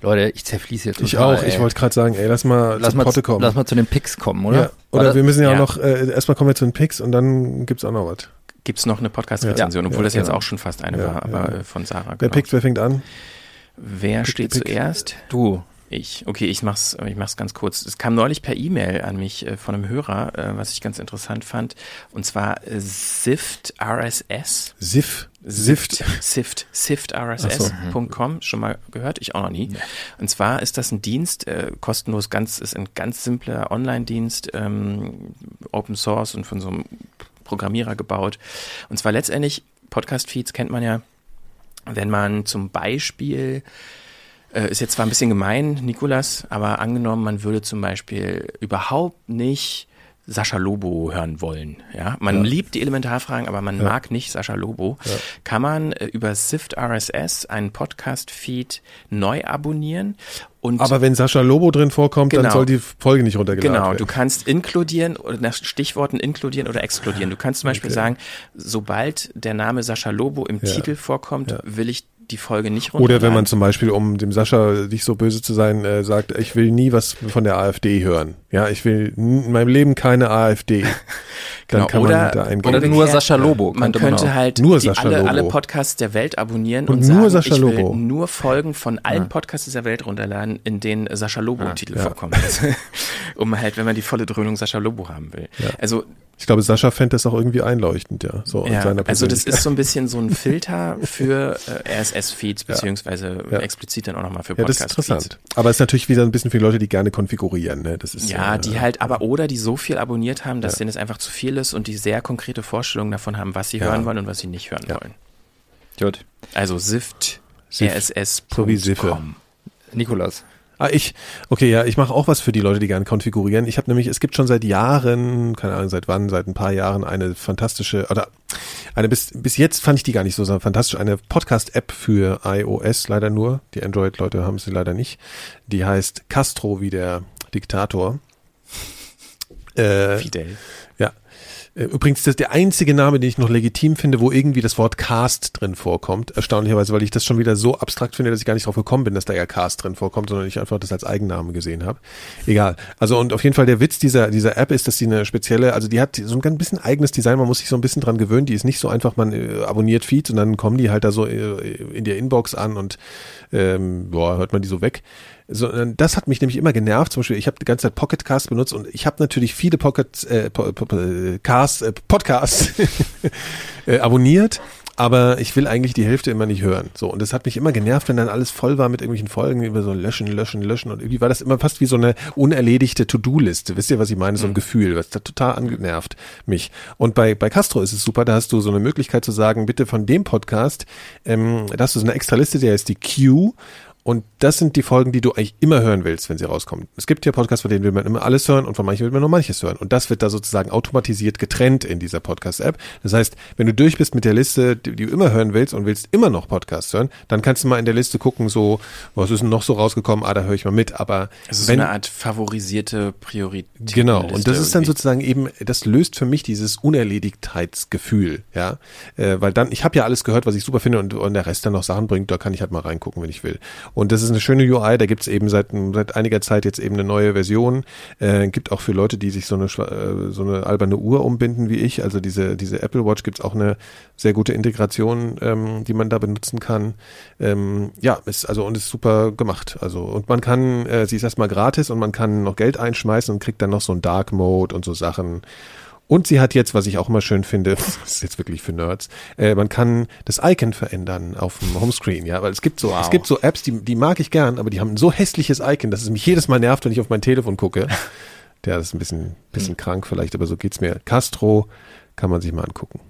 Leute, ich zerfließe jetzt total. Ich auch. Ey. Ich wollte gerade sagen, ey, lass mal lass mal, Potte kommen. Lass mal zu den Picks kommen, oder? Ja. Oder, oder wir müssen ja, ja. auch noch, äh, erstmal kommen wir zu den Picks und dann gibt's auch noch was. Gibt's noch eine Podcast-Rezension, ja. obwohl das jetzt auch schon fast eine war, aber äh, von Sarah. Wer genau. pickt, wer fängt an? Wer Pick, steht Pick. zuerst? Du. Ich. Okay, ich mach's, ich mach's ganz kurz. Es kam neulich per E-Mail an mich äh, von einem Hörer, äh, was ich ganz interessant fand. Und zwar äh, Sift RSS. SIF. Sift. Sift. SiftRSS.com. Schon mal gehört? Ich auch noch nie. Und zwar ist das ein Dienst, äh, kostenlos, ganz, ist ein ganz simpler Online-Dienst, ähm, Open Source und von so einem Programmierer gebaut. Und zwar letztendlich, Podcast-Feeds kennt man ja, wenn man zum Beispiel äh, ist jetzt zwar ein bisschen gemein, Nikolas, aber angenommen, man würde zum Beispiel überhaupt nicht Sascha Lobo hören wollen. Ja, man Ja. liebt die Elementarfragen, aber man mag nicht Sascha Lobo. Ja. Kann man äh, über Sift RSS einen Podcast-Feed neu abonnieren und Aber wenn Sascha Lobo drin vorkommt, dann Genau. soll die Folge nicht runtergeladen Genau, werden. du kannst inkludieren oder nach Stichworten inkludieren oder exkludieren. Du kannst zum Beispiel Okay. sagen, sobald der Name Sascha Lobo im Ja. Titel vorkommt, Ja. will ich die Folge nicht runterladen. Oder wenn man zum Beispiel, um dem Sascha nicht so böse zu sein, äh, sagt, ich will nie was von der AfD hören. Ja, ich will in meinem Leben keine AfD. Dann Genau, kann oder- man da eingeben. Oder nur Sascha Lobo. Man könnte könnte auch. halt Nur Sascha alle, Lobo. alle Podcasts der Welt abonnieren Und und, nur sagen, Sascha ich will Lobo. nur Folgen von allen Podcasts dieser Welt runterladen, in denen Sascha Lobo im Titel Ja. vorkommt. um halt, wenn man die volle Dröhnung Sascha Lobo haben will. Ja. Also Ich glaube, Sascha fände das auch irgendwie einleuchtend, ja. So Ja, seiner also das ist so ein bisschen so ein Filter für äh, RSS-Feeds, beziehungsweise Ja. explizit dann auch nochmal für Ja, das ist Podcast-Feeds. interessant. Aber es ist natürlich wieder ein bisschen für Leute, die gerne konfigurieren. Ne? Das ist Ja, äh, die halt aber oder die so viel abonniert haben, dass denen es einfach zu viel ist und die sehr konkrete Vorstellungen davon haben, was sie Ja. hören wollen und was sie nicht hören Ja. wollen. Gut. Also Sift, Sift, RSS. so wie Siffe. Nikolas. Ah, ich, okay, ja, ich mache auch was für die Leute, die gerne konfigurieren. Ich habe nämlich, es gibt schon seit Jahren, keine Ahnung seit wann, seit ein paar Jahren eine fantastische, oder eine bis, bis jetzt fand ich die gar nicht so fantastisch, eine Podcast-App für iOS, leider nur. Die Android-Leute haben sie leider nicht. Die heißt Castro wie der Diktator. Äh, Fidel. Äh, Übrigens, das ist der einzige Name, den ich noch legitim finde, wo irgendwie das Wort Cast drin vorkommt. Erstaunlicherweise, weil ich das schon wieder so abstrakt finde, dass ich gar nicht drauf gekommen bin, dass da ja Cast drin vorkommt, sondern ich einfach das als Eigennamen gesehen habe. Egal. Also und auf jeden Fall der Witz dieser, dieser App ist, dass sie eine spezielle, also die hat so ein ganz bisschen eigenes Design, man muss sich so ein bisschen dran gewöhnen. Die ist nicht so einfach, man äh, abonniert Feeds und dann kommen die halt da so äh, in der Inbox an und ähm, boah, hört man die so weg. Sondern das hat mich nämlich immer genervt. Zum Beispiel, ich habe die ganze Zeit Pocketcast benutzt und ich habe natürlich viele Pocket äh, po, po, äh, Cast, äh, Podcasts äh, abonniert, aber ich will eigentlich die Hälfte immer nicht hören. So und das hat mich immer genervt, wenn dann alles voll war mit irgendwelchen Folgen, über so löschen, löschen, löschen und irgendwie war das immer fast wie so eine unerledigte To-Do-Liste. Wisst ihr, was ich meine? So ein Gefühl, was da total angenervt mich. Und bei bei Castro ist es super, da hast du so eine Möglichkeit zu sagen, bitte von dem Podcast, ähm, da hast du so eine extra Liste, der ist die Q und das sind die Folgen, die du eigentlich immer hören willst, wenn sie rauskommen. Es gibt ja Podcasts, von denen will man immer alles hören und von manchen will man nur manches hören. Und das wird da sozusagen automatisiert getrennt in dieser Podcast-App. Das heißt, wenn du durch bist mit der Liste, die, die du immer hören willst und willst immer noch Podcasts hören, dann kannst du mal in der Liste gucken, so, was ist denn noch so rausgekommen? Ah, da höre ich mal mit. Aber Also so wenn, eine Art favorisierte Priorität. Genau, und das ist dann sozusagen eben, das löst für mich dieses Unerledigtheitsgefühl, ja, äh, weil dann, ich habe ja alles gehört, was ich super finde und, und der Rest dann noch Sachen bringt, da kann ich halt mal reingucken, wenn ich will. Und das ist eine schöne UI, da gibt's eben seit, seit einiger Zeit jetzt eben eine neue Version, äh, gibt auch für Leute, die sich so eine, äh, so eine alberne Uhr umbinden wie ich, also diese, diese Apple Watch gibt's auch eine sehr gute Integration, ähm, die man da benutzen kann. Ähm, ja, ist also und ist super gemacht. Also und man kann, äh, sie ist erstmal gratis und man kann noch Geld einschmeißen und kriegt dann noch so einen Dark Mode und so Sachen. Und sie hat jetzt, was ich auch immer schön finde, das ist jetzt wirklich für Nerds, äh, man kann das Icon verändern auf dem Homescreen, ja, weil es gibt so, Wow. es gibt so Apps, die, die mag ich gern, aber die haben ein so hässliches Icon, dass es mich jedes Mal nervt, wenn ich auf mein Telefon gucke. Der ist ein bisschen, bisschen krank vielleicht, aber so geht's mir. Castro kann man sich mal angucken.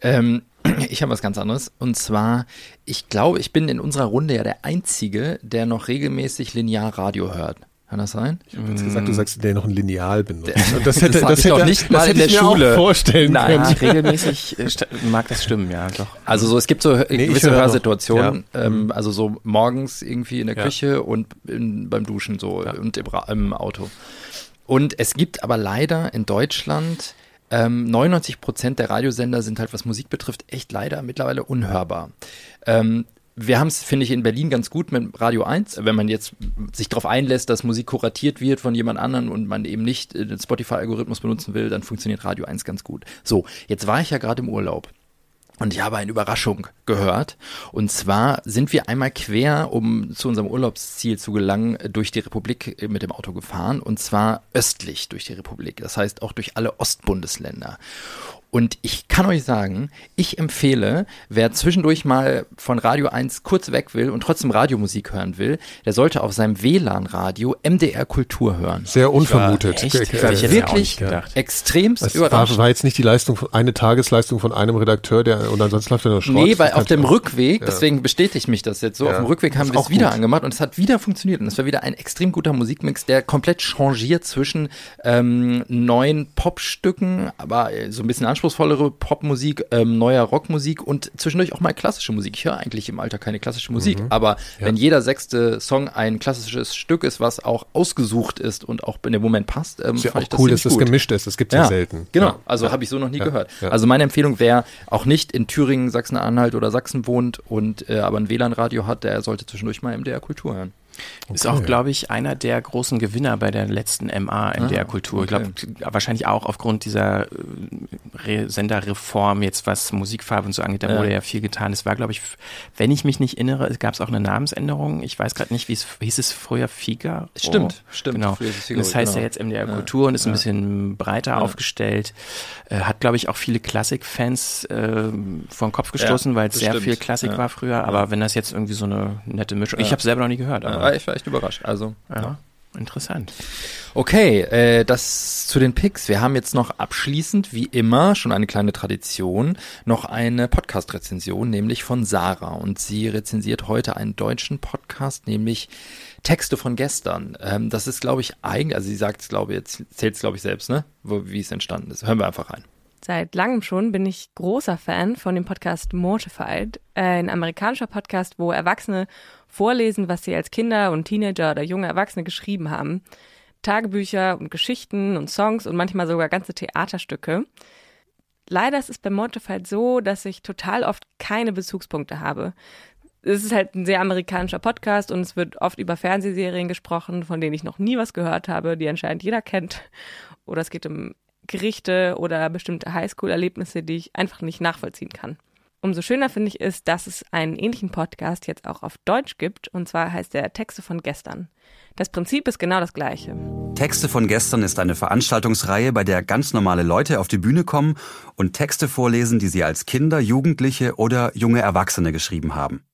Ähm, ich habe was ganz anderes. Und zwar, ich glaube, ich bin in unserer Runde ja der Einzige, der noch regelmäßig linear Radio hört. Kann das sein? Ich habe jetzt gesagt, du sagst, der noch ein Lineal benutzt. Und das das hätte, hab das ich hätte, noch nicht mal das in der ich mir Schule. auch vorstellen Nein. Ja, können. regelmäßig äh, mag das stimmen, ja, doch. Also so, es gibt so ich gewisse höre noch. Hörsituationen, Ja. Mhm. ähm, also so morgens irgendwie in der Ja. Küche und in, beim Duschen so Ja. und im, im Auto. Und es gibt aber leider in Deutschland ähm, 99 Prozent der Radiosender sind halt, was Musik betrifft, echt leider mittlerweile unhörbar. Ähm, wir haben es, finde ich, in Berlin ganz gut mit Radio 1, wenn man jetzt sich darauf einlässt, dass Musik kuratiert wird von jemand anderem und man eben nicht äh, den Spotify-Algorithmus benutzen will, dann funktioniert Radio 1 ganz gut. So, jetzt war ich ja gerade im Urlaub. Und ich habe eine Überraschung gehört. Und zwar sind wir einmal quer, um zu unserem Urlaubsziel zu gelangen, durch die Republik mit dem Auto gefahren. Und zwar östlich durch die Republik. Das heißt auch durch alle Ostbundesländer. Und ich kann euch sagen, ich empfehle, wer zwischendurch mal von Radio 1 kurz weg will und trotzdem Radiomusik hören will, der sollte auf seinem WLAN-Radio MDR Kultur hören. Sehr unvermutet. Echt? Äh, Das hab ich auch Wirklich extremst Das überrascht. war, war jetzt nicht die Leistung, eine Tagesleistung von einem Redakteur, der und ansonsten läuft er nur Schrott. Nee, weil auf dem Rückweg, Ja. deswegen bestätigt mich das jetzt so, Ja, auf dem Rückweg haben wir es auch wieder gut. angemacht und es hat wieder funktioniert. Und es war wieder ein extrem guter Musikmix, der komplett changiert zwischen ähm, neuen Popstücken, aber äh, so ein bisschen anspruchsvollere Popmusik, ähm, neuer Rockmusik und zwischendurch auch mal klassische Musik. Ich höre eigentlich im Alter keine klassische Musik, Mhm. aber wenn jeder sechste Song ein klassisches Stück ist, was auch ausgesucht ist und auch in dem Moment passt, ähm, Ist ja fand auch ich das cool, ziemlich dass das gut. gemischt ist. Das gibt's ja, selten. Genau, Ja. also Ja. habe ich so noch nie Ja, gehört. ja. Also meine Empfehlung, wer auch nicht in Thüringen, Sachsen-Anhalt oder Sachsen wohnt und äh, aber ein WLAN-Radio hat, der sollte zwischendurch mal MDR Kultur hören. Ist Okay. auch, glaube ich, einer der großen Gewinner bei der letzten MA in Ah, Kultur. Ich okay. glaube, wahrscheinlich auch aufgrund dieser äh, Re Senderreform, jetzt was Musikfarbe und so angeht, da Ja. wurde ja viel getan. Es war, glaube ich, wenn ich mich nicht erinnere, gab es auch eine Namensänderung. Ich weiß gerade nicht, wie es hieß es früher Figaro? Stimmt, stimmt. Genau. Ist es Und das heißt genau. ja jetzt MDR Ja, und ist ein ja. bisschen breiter aufgestellt. Äh, hat, glaube ich, auch viele Klassikfans äh, vor den Kopf gestoßen, weil es sehr viel Klassik war früher. Aber wenn das jetzt irgendwie so eine nette Mischung, ich habe selber noch nie gehört, aber Aber ich war echt überrascht. Also, ja, interessant. Okay, äh, das zu den Picks. Wir haben jetzt noch abschließend, wie immer, schon eine kleine Tradition, noch eine Podcast-Rezension, nämlich von Sarah. Und sie rezensiert heute einen deutschen Podcast, nämlich Texte von gestern. Ähm, das ist, glaube ich, eigentlich, also sie sagt es, glaube ich, jetzt zählt es, glaube ich, selbst, ne? Wo, wie es entstanden ist. Hören wir einfach rein. Seit langem schon bin ich großer Fan von dem Podcast Mortified, äh, ein amerikanischer Podcast, wo Erwachsene vorlesen, was sie als Kinder und Teenager oder junge Erwachsene geschrieben haben. Tagebücher und Geschichten und Songs und manchmal sogar ganze Theaterstücke. Leider ist es bei Mortified so, dass ich total oft keine Bezugspunkte habe. Es ist halt ein sehr amerikanischer Podcast und es wird oft über Fernsehserien gesprochen, von denen ich noch nie was gehört habe, die anscheinend jeder kennt. Oder es geht um Gerichte oder bestimmte Highschool-Erlebnisse, die ich einfach nicht nachvollziehen kann. Umso schöner finde ich ist, dass es einen ähnlichen Podcast jetzt auch auf Deutsch gibt, und zwar heißt der Texte von gestern. Das Prinzip ist genau das gleiche. Texte von gestern ist eine Veranstaltungsreihe, bei der ganz normale Leute auf die Bühne kommen und Texte vorlesen, die sie als Kinder, Jugendliche oder junge Erwachsene geschrieben haben.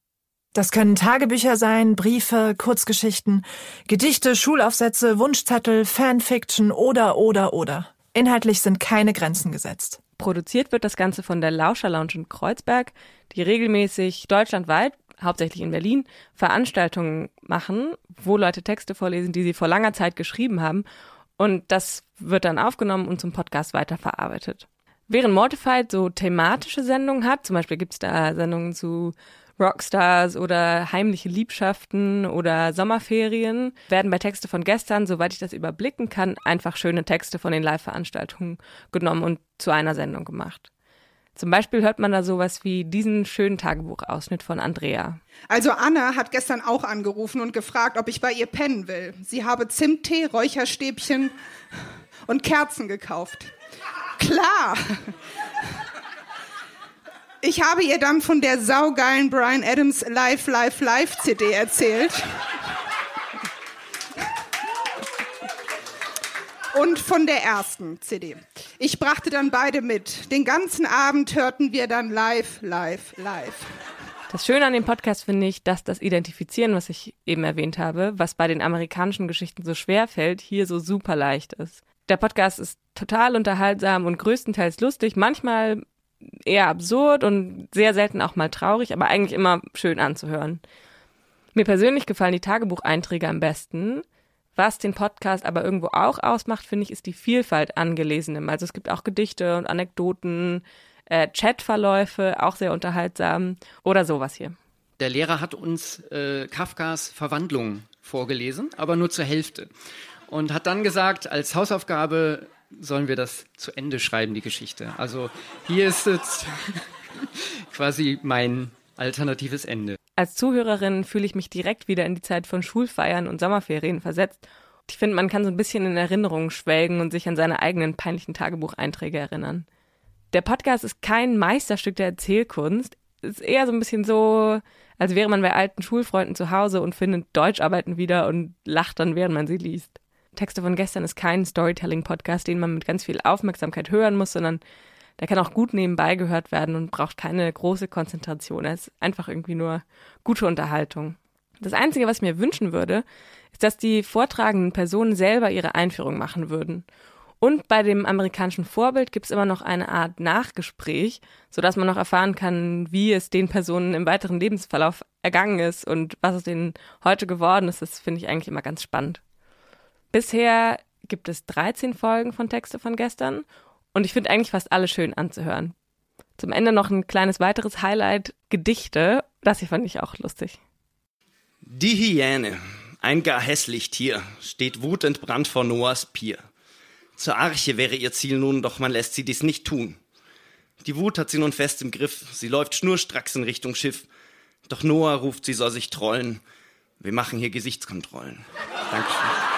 Das können Tagebücher sein, Briefe, Kurzgeschichten, Gedichte, Schulaufsätze, Wunschzettel, Fanfiction oder, oder, oder. Inhaltlich sind keine Grenzen gesetzt. Produziert wird das Ganze von der Lauscher Lounge in Kreuzberg, die regelmäßig deutschlandweit, hauptsächlich in Berlin, Veranstaltungen machen, wo Leute Texte vorlesen, die sie vor langer Zeit geschrieben haben. Und das wird dann aufgenommen und zum Podcast weiterverarbeitet. Während Mortified so thematische Sendungen hat, zum Beispiel gibt es da Sendungen zu Rockstars oder heimliche Liebschaften oder Sommerferien, werden bei Texte von gestern, soweit ich das überblicken kann, einfach schöne Texte von den Live-Veranstaltungen genommen und zu einer Sendung gemacht. Zum Beispiel hört man da sowas wie diesen schönen Tagebuchausschnitt von Andrea. Also Anna hat gestern auch angerufen und gefragt, ob ich bei ihr pennen will. Sie habe Zimttee, Räucherstäbchen und Kerzen gekauft. Klar. Ich habe ihr dann von der saugeilen Brian Adams Live, Live, Live CD erzählt. Und von der ersten CD. Ich brachte dann beide mit. Den ganzen Abend hörten wir dann live, live, live. Das Schöne an dem Podcast finde ich, dass das Identifizieren, was ich eben erwähnt habe, was bei den amerikanischen Geschichten so schwer fällt, hier so super leicht ist. Der Podcast ist total unterhaltsam und größtenteils lustig, manchmal eher absurd und sehr selten auch mal traurig, aber eigentlich immer schön anzuhören. Mir persönlich gefallen die Tagebucheinträge am besten. Was den Podcast aber irgendwo auch ausmacht, finde ich, ist die Vielfalt an Gelesenem. Also es gibt auch Gedichte und Anekdoten, äh, Chatverläufe, auch sehr unterhaltsam oder sowas hier. Der Lehrer hat uns äh, Kafkas Verwandlung vorgelesen, aber nur zur Hälfte. Und hat dann gesagt, als Hausaufgabe sollen wir das zu Ende schreiben, die Geschichte. Also hier ist jetzt quasi mein alternatives Ende. Als Zuhörerin fühle ich mich direkt wieder in die Zeit von Schulfeiern und Sommerferien versetzt. Ich finde, man kann so ein bisschen in Erinnerungen schwelgen und sich an seine eigenen peinlichen Tagebucheinträge erinnern. Der Podcast ist kein Meisterstück der Erzählkunst. Es ist eher so ein bisschen so, als wäre man bei alten Schulfreunden zu Hause und findet Deutscharbeiten wieder und lacht dann, während man sie liest. Texte von gestern ist kein Storytelling-Podcast, den man mit ganz viel Aufmerksamkeit hören muss, sondern der kann auch gut nebenbei gehört werden und braucht keine große Konzentration. Er ist einfach irgendwie nur gute Unterhaltung. Das Einzige, was ich mir wünschen würde, ist, dass die vortragenden Personen selber ihre Einführung machen würden. Und bei dem amerikanischen Vorbild gibt es immer noch eine Art Nachgespräch, sodass man noch erfahren kann, wie es den Personen im weiteren Lebensverlauf ergangen ist und was es denen heute geworden ist. Das finde ich eigentlich immer ganz spannend. Bisher gibt es 13 Folgen von Texte von gestern und ich finde eigentlich fast alle schön anzuhören. Zum Ende noch ein kleines weiteres Highlight, Gedichte. Das hier fand ich auch lustig. Die Hyäne, ein gar hässlich Tier, steht wutentbrannt vor Noahs Pier. Zur Arche wäre ihr Ziel nun, doch man lässt sie dies nicht tun. Die Wut hat sie nun fest im Griff, sie läuft schnurstracks in Richtung Schiff. Doch Noah ruft, sie soll sich trollen. Wir machen hier Gesichtskontrollen. Dankeschön.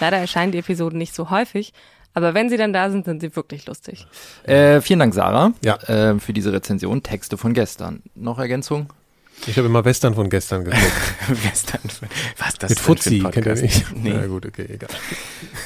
Leider erscheinen die Episoden nicht so häufig, aber wenn sie dann da sind, sind sie wirklich lustig. Äh, vielen Dank, Sarah, Ja. äh, für diese Rezension. Texte von gestern. Noch Ergänzung? Ich habe immer Western von gestern geguckt. Western. Was ist das Mit Fuzzi, kennt ihr nicht? Nee. Na gut, okay, egal.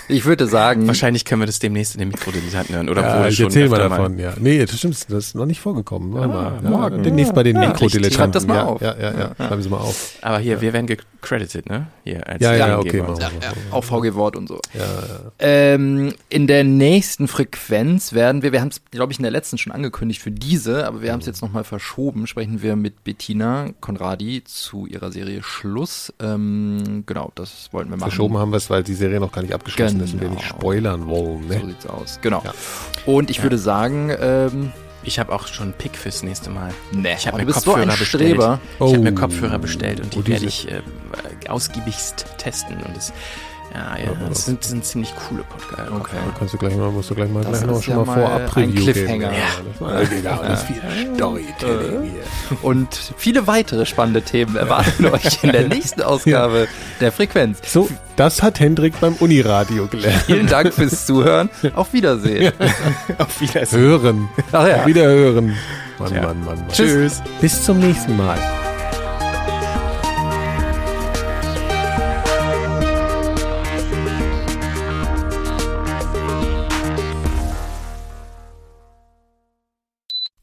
Ich würde sagen, Wahrscheinlich können wir das demnächst in den Mikrodilettanten hören. Oder Ja, wurde ich schon erzähl mal davon, ja. Nee, das stimmt, das ist noch nicht vorgekommen. Warte mal. Ja, morgen. Demnächst bei den Ja, Mikrodilettanten. schreibt das mal ja, auf. Ja, ja, ja, Schreiben Sie mal auf. Aber hier, wir werden gecredited, ne? Hier, als Ja, ja, okay, machen wir. auch VG-Wort und so. Ja, ja. Ähm, in der nächsten Frequenz werden wir, wir haben es, glaube ich, in der letzten schon angekündigt für diese, aber wir haben es jetzt nochmal verschoben, sprechen wir mit Bettina Konradi zu ihrer Serie Schluss. Ähm, genau, das wollten wir machen. Verschoben haben wir es, weil die Serie noch gar nicht abgeschlossen ist und wir Genau. nicht spoilern wollen. So Ne? sieht's aus. Genau. Ja. Und ich Ja. würde sagen, ähm, Ich habe auch schon einen Pick fürs nächste Mal. ne, Ich habe du mir bist so Kopfhörer ein bestellt. Streber. Ich habe mir Oh. Kopfhörer bestellt und die Oh, werde ich äh, ausgiebigst testen. Und das, ja, ja, das sind, sind ziemlich coole Podcasts. Okay. Da kannst du gleich mal, musst du gleich mal, Das gleich noch schon ja mal vorab ein Preview Cliffhanger. geben. Ja. das genau, ist viel Storytelling hier. Und viele weitere spannende Themen erwarten euch in der nächsten Ausgabe der Frequenz. So, das hat Hendrik beim Uniradio gelernt. Vielen Dank fürs Zuhören. Auf Wiedersehen. Auf Wiedersehen. Hören. Ach ja. Wieder hören. Mann. Mann, Mann, Mann. Tschüss. Bis zum nächsten Mal.